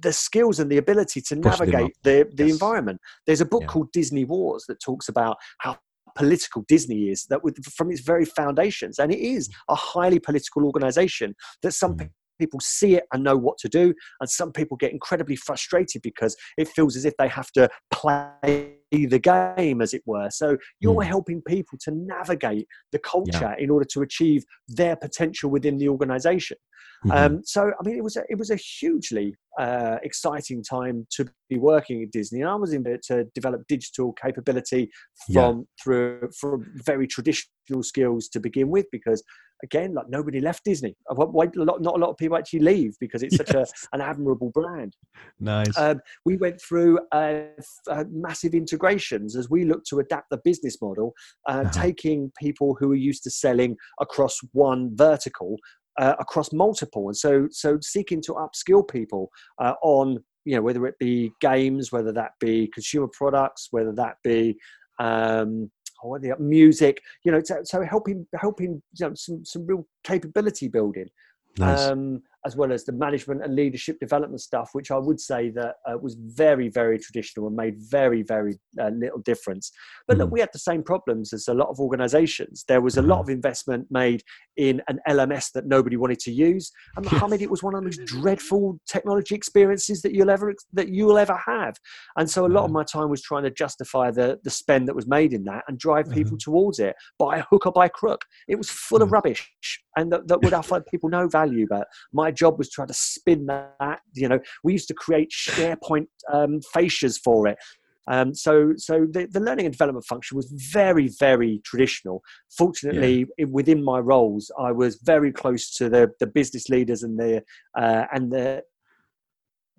the skills and the ability to navigate the, the yes. environment. There's a book yeah. called Disney Wars that talks about how political Disney is that with, from its very foundations, and it is a highly political organization that some mm. People see it and know what to do, and some people get incredibly frustrated because it feels as if they have to play the game, as it were. So you're mm. helping people to navigate the culture yeah. in order to achieve their potential within the organization. Mm-hmm. Um, so I mean, it was a, it was a hugely uh, exciting time to be working at Disney, and I was in it to develop digital capability from yeah. through from very traditional skills to begin with, because again, like nobody left Disney. Why, not a lot of people actually leave because it's such yes. a, an admirable brand. Nice. Um, we went through uh, uh, massive integrations as we looked to adapt the business model, uh, uh-huh. taking people who are used to selling across one vertical uh, across multiple, and so so seeking to upskill people uh, on you know whether it be games, whether that be consumer products, whether that be um, or the music, you know, so, so helping helping you know, some some real capability building. Nice. Um, as well as the management and leadership development stuff, which I would say that uh, was very, very traditional and made very, very uh, little difference. But mm. look, we had the same problems as a lot of organizations. There was a lot mm-hmm. of investment made in an LMS that nobody wanted to use. And Mohammed, it was one of the most dreadful technology experiences that you'll ever that you'll ever have. And so a lot of mm-hmm. my time was trying to justify the the spend that was made in that and drive people mm-hmm. towards it by hook or by crook. It was full of rubbish and that, that would offer people no value. But my job was trying to spin that. You know, we used to create SharePoint um, fascias for it. Um, so, so the, the, learning and development function was very, very traditional. Fortunately, yeah. within my roles, I was very close to the, the business leaders and the uh, and the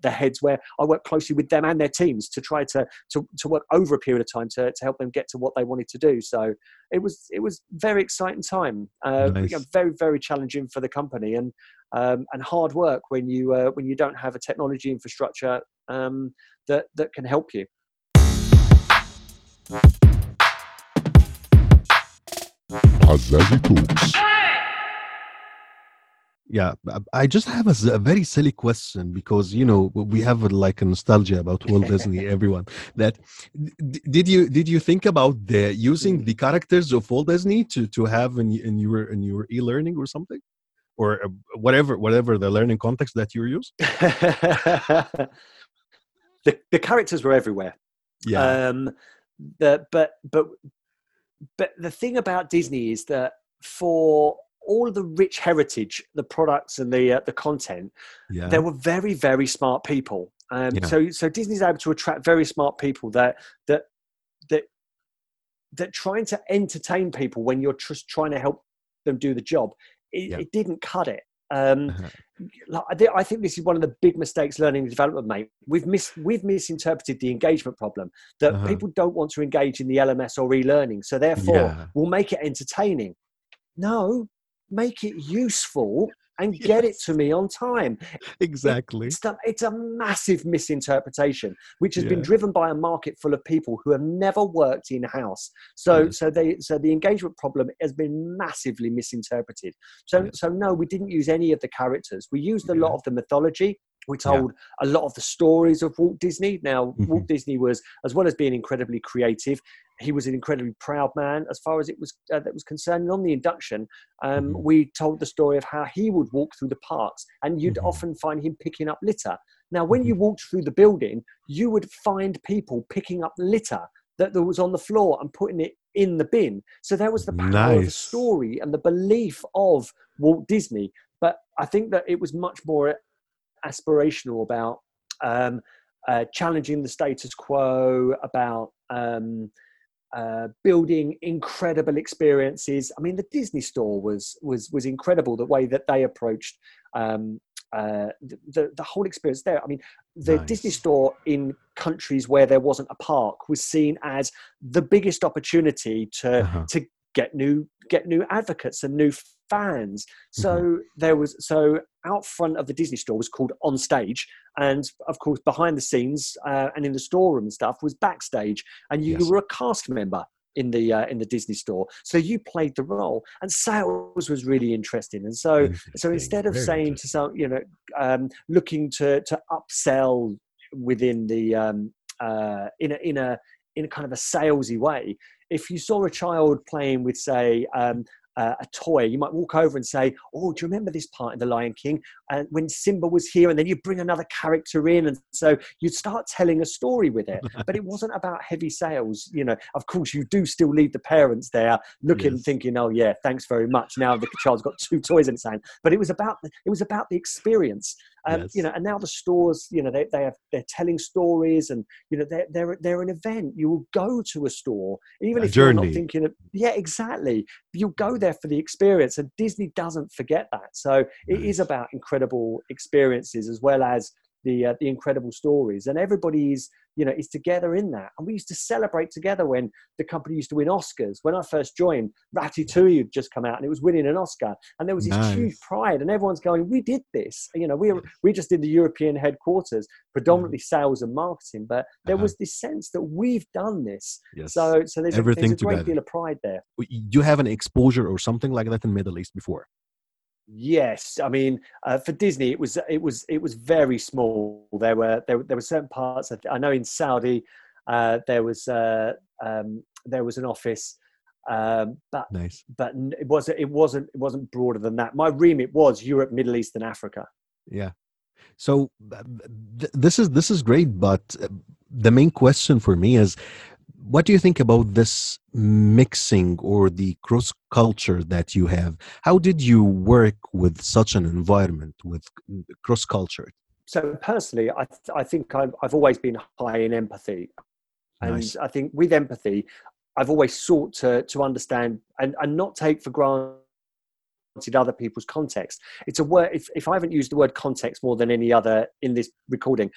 the heads where I worked closely with them and their teams to try to to, to work over a period of time to, to help them get to what they wanted to do. So it was it was very exciting time, uh, nice. you know, very very challenging for the company and um, and hard work when you uh, when you don't have a technology infrastructure um, that that can help you. Yeah i just have a, a, very silly question because you know we have like a nostalgia about walt disney everyone that did you did you think about the using the characters of walt disney to to have in, in your in your e-learning or something? Or uh, whatever whatever the learning context that you use? The, the characters were everywhere. Yeah. Um the but but but the thing about disney is that for all the rich heritage, the products and the uh, the content, yeah. there were very very smart people. Um, yeah. So so Disney's able to attract very smart people that that that that trying to entertain people when you're just trying to help them do the job, it, yeah. it didn't cut it. Um, uh-huh. I think this is one of the big mistakes learning and development made. We've mis we've misinterpreted the engagement problem that uh-huh. people don't want to engage in the LMS or e-learning, so therefore yeah. we'll make it entertaining. No, make it useful and get yes. it to me on time. Exactly. It's, the, it's a massive misinterpretation, which has yeah. been driven by a market full of people who have never worked in house. So, yes. so they, so the engagement problem has been massively misinterpreted. So, yes. so no, we didn't use any of the characters. We used a lot of the mythology. We told yeah. a lot of the stories of Walt Disney. Now, mm-hmm. Walt Disney was, as well as being incredibly creative, he was an incredibly proud man as far as it was uh, that was concerned. And on the induction, um, mm-hmm. we told the story of how he would walk through the parks, and you'd mm-hmm. often find him picking up litter. Now, when you mm-hmm. walked through the building, you would find people picking up litter that was on the floor and putting it in the bin. So there was the power nice. of the story and the belief of Walt Disney. But I think that it was much more aspirational about um, uh, challenging the status quo, about um, uh, building incredible experiences. I mean, the Disney Store was was was incredible. The way that they approached um, uh, the the whole experience there. I mean, the nice. Disney Store in countries where there wasn't a park was seen as the biggest opportunity to uh-huh. to get new get new advocates and new fans. So there was so out front of the Disney store was called on stage, and of course behind the scenes uh, and in the storeroom and stuff was backstage, and you, Yes. were a cast member in the uh, in the Disney store. So you played the role, and sales was really interesting. And so so instead of Very saying to some you know um, looking to to upsell within the um, uh, in a in a in a kind of a salesy way if you saw a child playing with say um, uh, a toy. You might walk over and say oh do you remember this part in the lion king and when simba was here? And then you bring another character in and so you'd start telling a story with it. But it wasn't about heavy sales you know. Of course you do still leave the parents there looking Yes. thinking oh yeah thanks very much. Now the child's got two toys in its hand. But it was about the, it was about the experience um, Yes. you know and now the stores you know they, they have they're telling stories and you know they're, they're they're an event you will go to a store even A if you're not thinking of yeah exactly you'll go there for the experience and disney doesn't forget that so it is Nice. about incredible experiences as well as the uh, the incredible stories. And everybody's you know is together in that. And we used to celebrate together when the company used to win oscars. When i first joined ratatouille had just come out and it was winning an oscar. And there was this huge pride and everyone's going we did this. You know we we just did the european headquarters predominantly sales and marketing. But there Uh-huh. was this sense that we've done this. Yes. so so there's, a, there's a great together. deal of pride there. You have an exposure or something like that in Middle East before. Yes, I mean uh, for Disney it was it was it was very small. There were there, were- there were certain parts. Of, I know in Saudi uh, there was uh, um, there was an office, um, but Nice. but it wasn't it wasn't it wasn't broader than that. My remit was Europe, Middle East, and Africa. Yeah. So th- this is this is great, but uh, the main question for me is, what do you think about this mixing or the cross culture that you have? How did you work with such an environment with cross culture? So personally, I th- I think I've I've always been high in empathy, and Nice. I think with empathy, I've always sought to to understand and and not take for granted other people's context. It's a word. If if I haven't used the word context more than any other in this recording,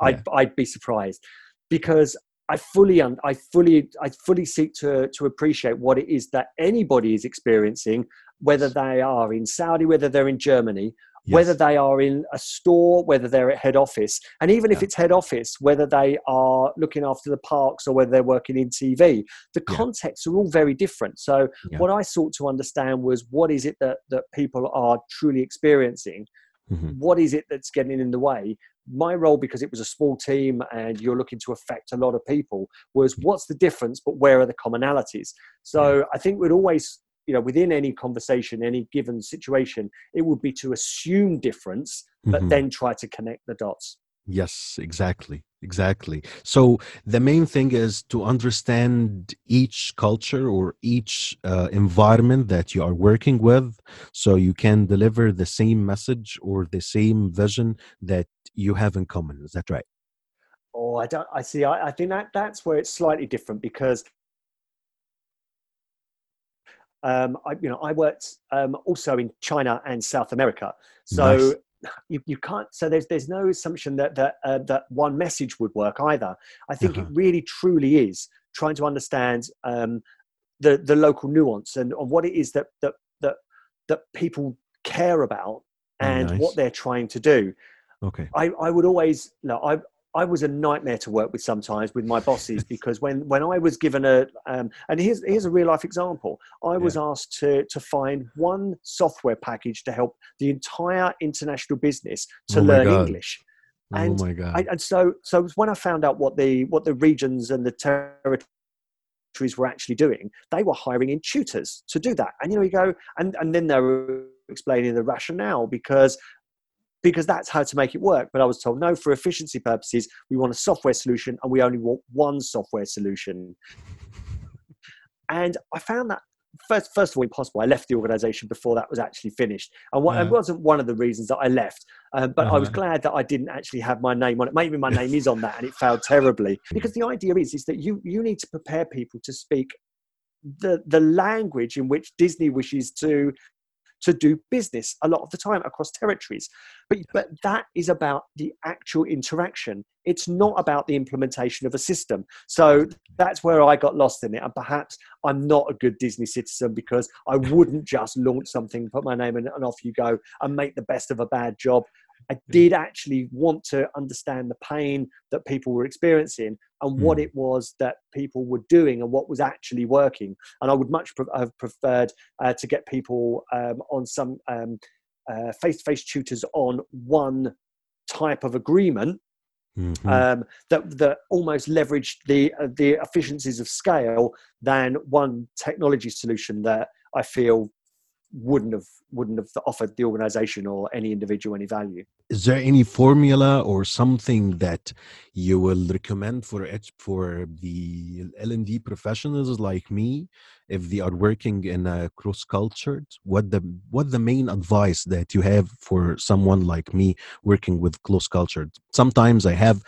I'd I'd be surprised because. I fully, un- I fully, I fully seek to to appreciate what it is that anybody is experiencing, whether they are in Saudi, whether they're in Germany, whether they are in a store, whether they're at head office, and even if it's head office, whether they are looking after the parks or whether they're working in TV, the Yeah. contexts are all very different. So, Yeah. what I sought to understand was what is it that, that people are truly experiencing? Mhm. What is it that's getting in the way? My role, because it was a small team and you're looking to affect a lot of people, was what's the difference, but where are the commonalities? So, I think we'd always you know within any conversation any given situation it would be to assume difference but Mhm. then try to connect the dots Yes, exactly. Exactly. So the main thing is to understand each culture or each uh, environment that you are working with so you can deliver the same message or the same vision that you have in common. Is that right? oh i don't i see i, I think that that's where it's slightly different because um, I, you know, I worked um, also in China and South America, so you, you can't. So there's there's no assumption that that uh, that one message would work either. I think Uh-huh. it really truly is trying to understand um, the the local nuance and of what it is that that that that people care about and Nice. what they're trying to do. Okay. I, I would always no I I was a nightmare to work with sometimes with my bosses because when when I was given a um, and here's here's a real life example I was asked to to find one software package to help the entire international business to Oh learn God. English oh and my God. I, and so so when I found out what the what the regions and the territories were actually doing, they were hiring in tutors to do that. And you know, you go and and then they were explaining the rationale because because that's how to make it work. But I was told no, for efficiency purposes, we want a software solution and we only want one software solution. and I found that first first of all impossible. I left the organization before that was actually finished, and what, it Uh-huh. wasn't one of the reasons that I left. Um, but I was Uh-huh. glad that I didn't actually have my name on it. Maybe my name is on that, and it failed terribly. Because the idea is is that you you need to prepare people to speak the the language in which Disney wishes to to do business a lot of the time across territories. But, but that is about the actual interaction. It's not about the implementation of a system. So that's where I got lost in it. And perhaps I'm not a good Disney citizen because I wouldn't just launch something, put my name in, and off you go and make the best of a bad job. I did actually want to understand the pain that people were experiencing and what Mm. it was that people were doing and what was actually working. And I would much pre- have preferred uh, to get people um, on some um, uh, face-to-face tutors on one type of agreement Mhm. um, that that almost leveraged the uh, the efficiencies of scale than one technology solution that I feel wouldn't have wouldn't have offered the organization or any individual any value. is there any formula or something that you will recommend for it for the L&D professionals like me if they are working in a cross cultured what the what the main advice that you have for someone like me working with close cultured sometimes i have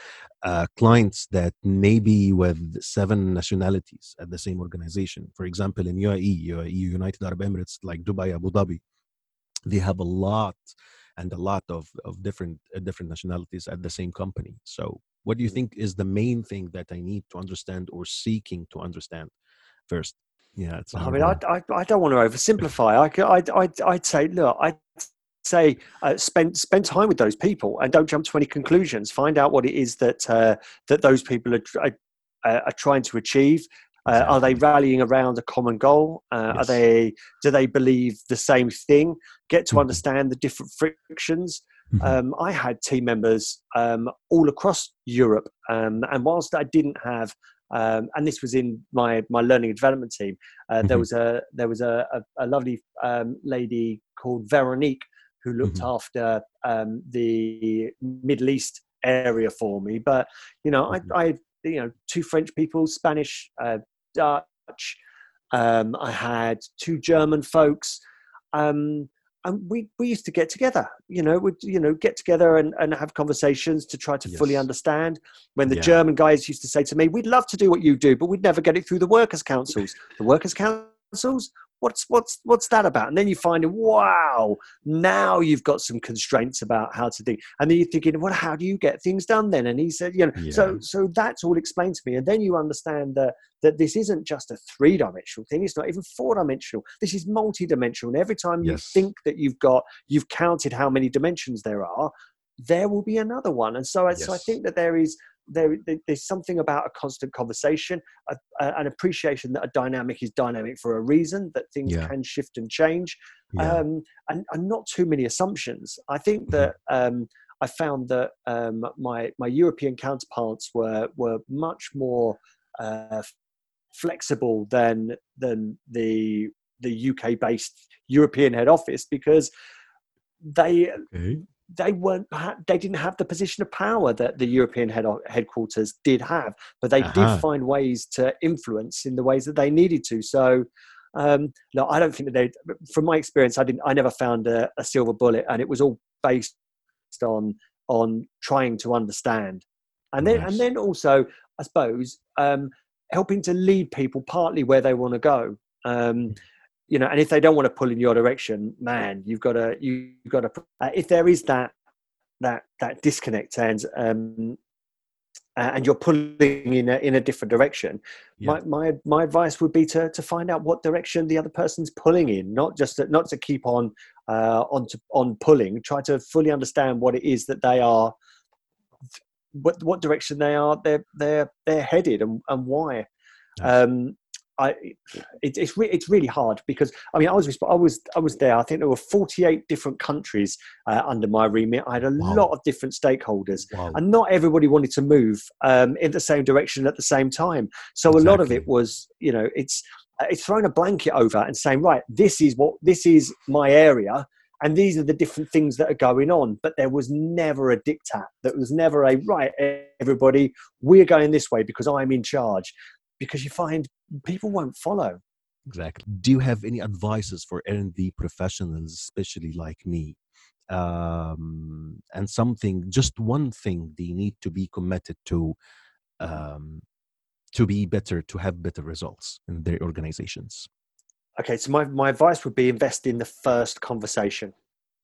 uh, clients that may be with seven nationalities at the same organization for example in uae uae united arab emirates like dubai abu dhabi they have a lot and a lot of, of different uh, different nationalities at the same company. So, what do you Mhm. think is the main thing that I need to understand or seeking to understand first? Yeah, I mean, I. I, I don't want to oversimplify. I, I'd, I'd, I'd say, look, I'd say uh, spend spend time with those people and don't jump to any conclusions. Find out what it is that uh, that those people are, are, uh, are trying to achieve. Uh, Are they rallying around a common goal? Uh, Are they? Do they believe the same thing? Get to Mhm. understand the different frictions. Mhm. Um, I had team members um, all across Europe, um, and whilst I didn't have, um, and this was in my my learning and development team, uh, there Mhm. was a there was a, a, a lovely um, lady called Veronique who looked Mhm. after um, the Middle East area for me. But you know, Mhm. I, I you know two French people, Spanish, uh, Dutch. Um, I had two German folks. Um, and we, we used to get together, you know, we'd you know get together and, and have conversations to try to fully understand. When the Yeah. German guys used to say to me, "We'd love to do what you do, but we'd never get it through the workers' councils." The workers' councils, what's what's what's that about? And then you find, wow, now you've got some constraints about how to do. And then you're thinking, well, how do you get things done then? And he said, you know, Yeah. so so that's all explained to me. And then you understand that that this isn't just a three dimensional thing. It's not even four dimensional. This is multi-dimensional. And every time Yes. you think that you've got, you've counted how many dimensions there are, there will be another one. And so, I so I think that there is there there- there's something about a constant conversation, a, a- an appreciation that a dynamic is dynamic for a reason, that things Yeah. can shift and change, Yeah. um, and, and not too many assumptions. I think Mhm. that um, I found that um, my my European counterparts were were much more uh, flexible than than the the UK based European head office because they okay. They weren't they didn't have the position of power that the European head headquarters did have, but they Uh-huh. did find ways to influence in the ways that they needed to. So, um, no, I don't think that they. From my experience, I didn't. I never found a, a silver bullet, and it was all based on on trying to understand, and then Nice. and then also, I suppose, um, helping to lead people partly where they want to go. Um, you know, and if they don't want to pull in your direction, man, you've got to you, you've got to. Uh, if there is that that that disconnect and um, and you're pulling in a, in a different direction, Yeah. my, my my advice would be to to find out what direction the other person's pulling in, not just to, not to keep on uh, on to, on pulling. Try to fully understand what it is that they are, what what direction they are they're they're they're headed and and why. Nice. Um, I it, it's re- it's really hard because I mean I was I was I was there. I think there were 48 different countries uh, under my remit. I had a Wow. lot of different stakeholders Wow. and not everybody wanted to move um, in the same direction at the same time. So a lot of it was, you know, it's uh, it's throwing a blanket over and saying, right, this is what this is my area, and these are the different things that are going on. But there was never a diktat. There was never a right, everybody, we're going this way because I'm in charge. Because you find people won't follow. Exactly. Do you have any advices for L&D professionals, especially like me? Um, and something, just one thing they need to be committed to, um, to be better, to have better results in their organizations. Okay, so my, my advice would be invest in the first conversation.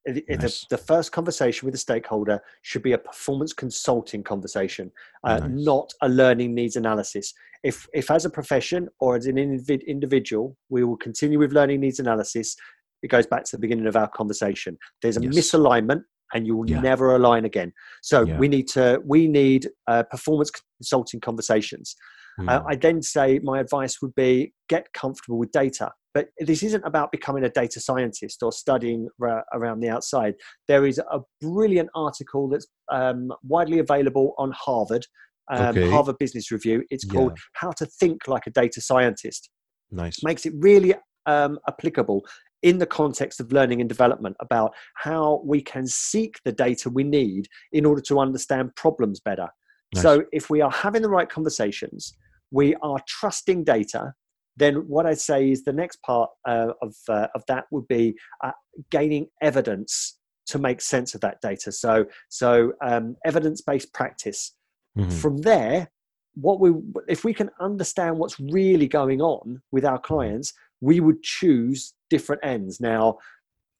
It- Nice. the, the first conversation with a stakeholder should be a performance consulting conversation, uh, Nice. not a learning needs analysis. If, if as a profession or as an individ- individual, we will continue with learning needs analysis, it goes back to the beginning of our conversation. There's a Yes. misalignment and you will Yeah. never align again. So Yeah. we need to, we need uh, performance consulting conversations. Uh, Mm. I then say my advice would be get comfortable with data. But this isn't about becoming a data scientist or studying ra- around the outside. There is a brilliant article that's um, widely available on Harvard, um, Okay. Harvard Business Review. It's called How to Think Like a Data Scientist. nice. Makes it really um, applicable in the context of learning and development about how we can seek the data we need in order to understand problems better. Nice. So if we are having the right conversations, we are trusting data. Then what I'd say is the next part uh, of uh, of that would be uh, gaining evidence to make sense of that data. So so um, evidence based practice. Mhm. From there, what we if we can understand what's really going on with our clients, we would choose different ends. Now,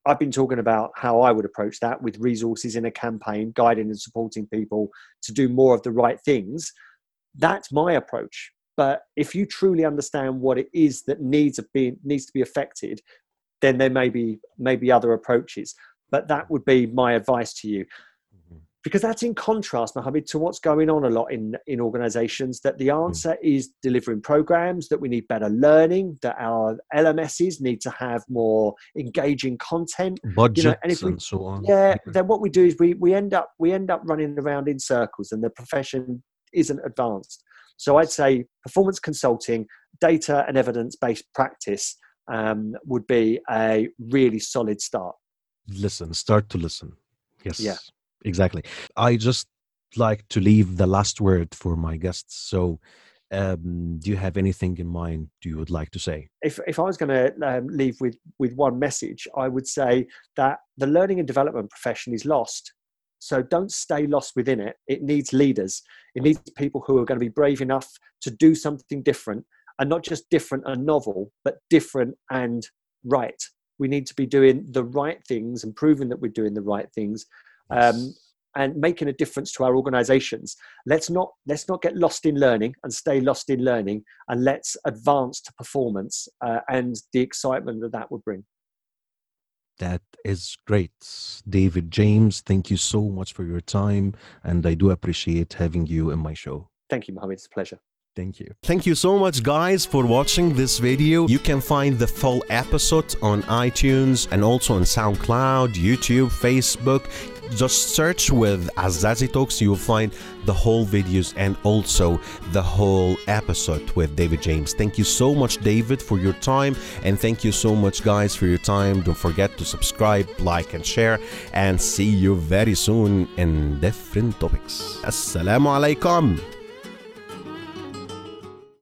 I've been talking about how I would approach that with resources in a campaign, guiding and supporting people to do more of the right things. That's my approach. But if you truly understand what it is that needs to be needs to be affected, then there may be maybe other approaches. But that would be my advice to you. Because that's in contrast, Mohammed, to what's going on a lot in, in organizations that the answer is delivering programs, that we need better learning, that our LMSs need to have more engaging content. Budgets and if we- and so on. Yeah, Okay. then what we do is we, we end up we end up running around in circles and the profession isn't advanced. So I'd say performance consulting, data and evidence based practice um, would be a really solid start. listen start to listen yes Yeah. Exactly i just like to leave the last word for my guests so um, do you have anything in mind you would like to say if, if I was going to um, leave with, with one message, I would say that the learning and development profession is lost. So don't stay lost within it. It needs leaders. It needs people who are going to be brave enough to do something different and not just different and novel, but different and right. We need to be doing the right things and proving that we're doing the right things. Um, and making a difference to our organizations. Let's not let's not get lost in learning and stay lost in learning and let's advance to performance uh, and the excitement that that would bring. That is great. David james thank you so much for your time and i do appreciate having you in my show. Thank you mohammed. It's a pleasure thank you Thank you so much, guys, for watching this video. You can find the full episode on iTunes and also on SoundCloud, YouTube, Facebook. Just search with Azazi Talks. You will find the whole videos and also the whole episode with David James. Thank you so much, David, for your time. And thank you so much, guys, for your time. Don't forget to subscribe, like, and share. And see you very soon in different topics. Assalamu alaikum.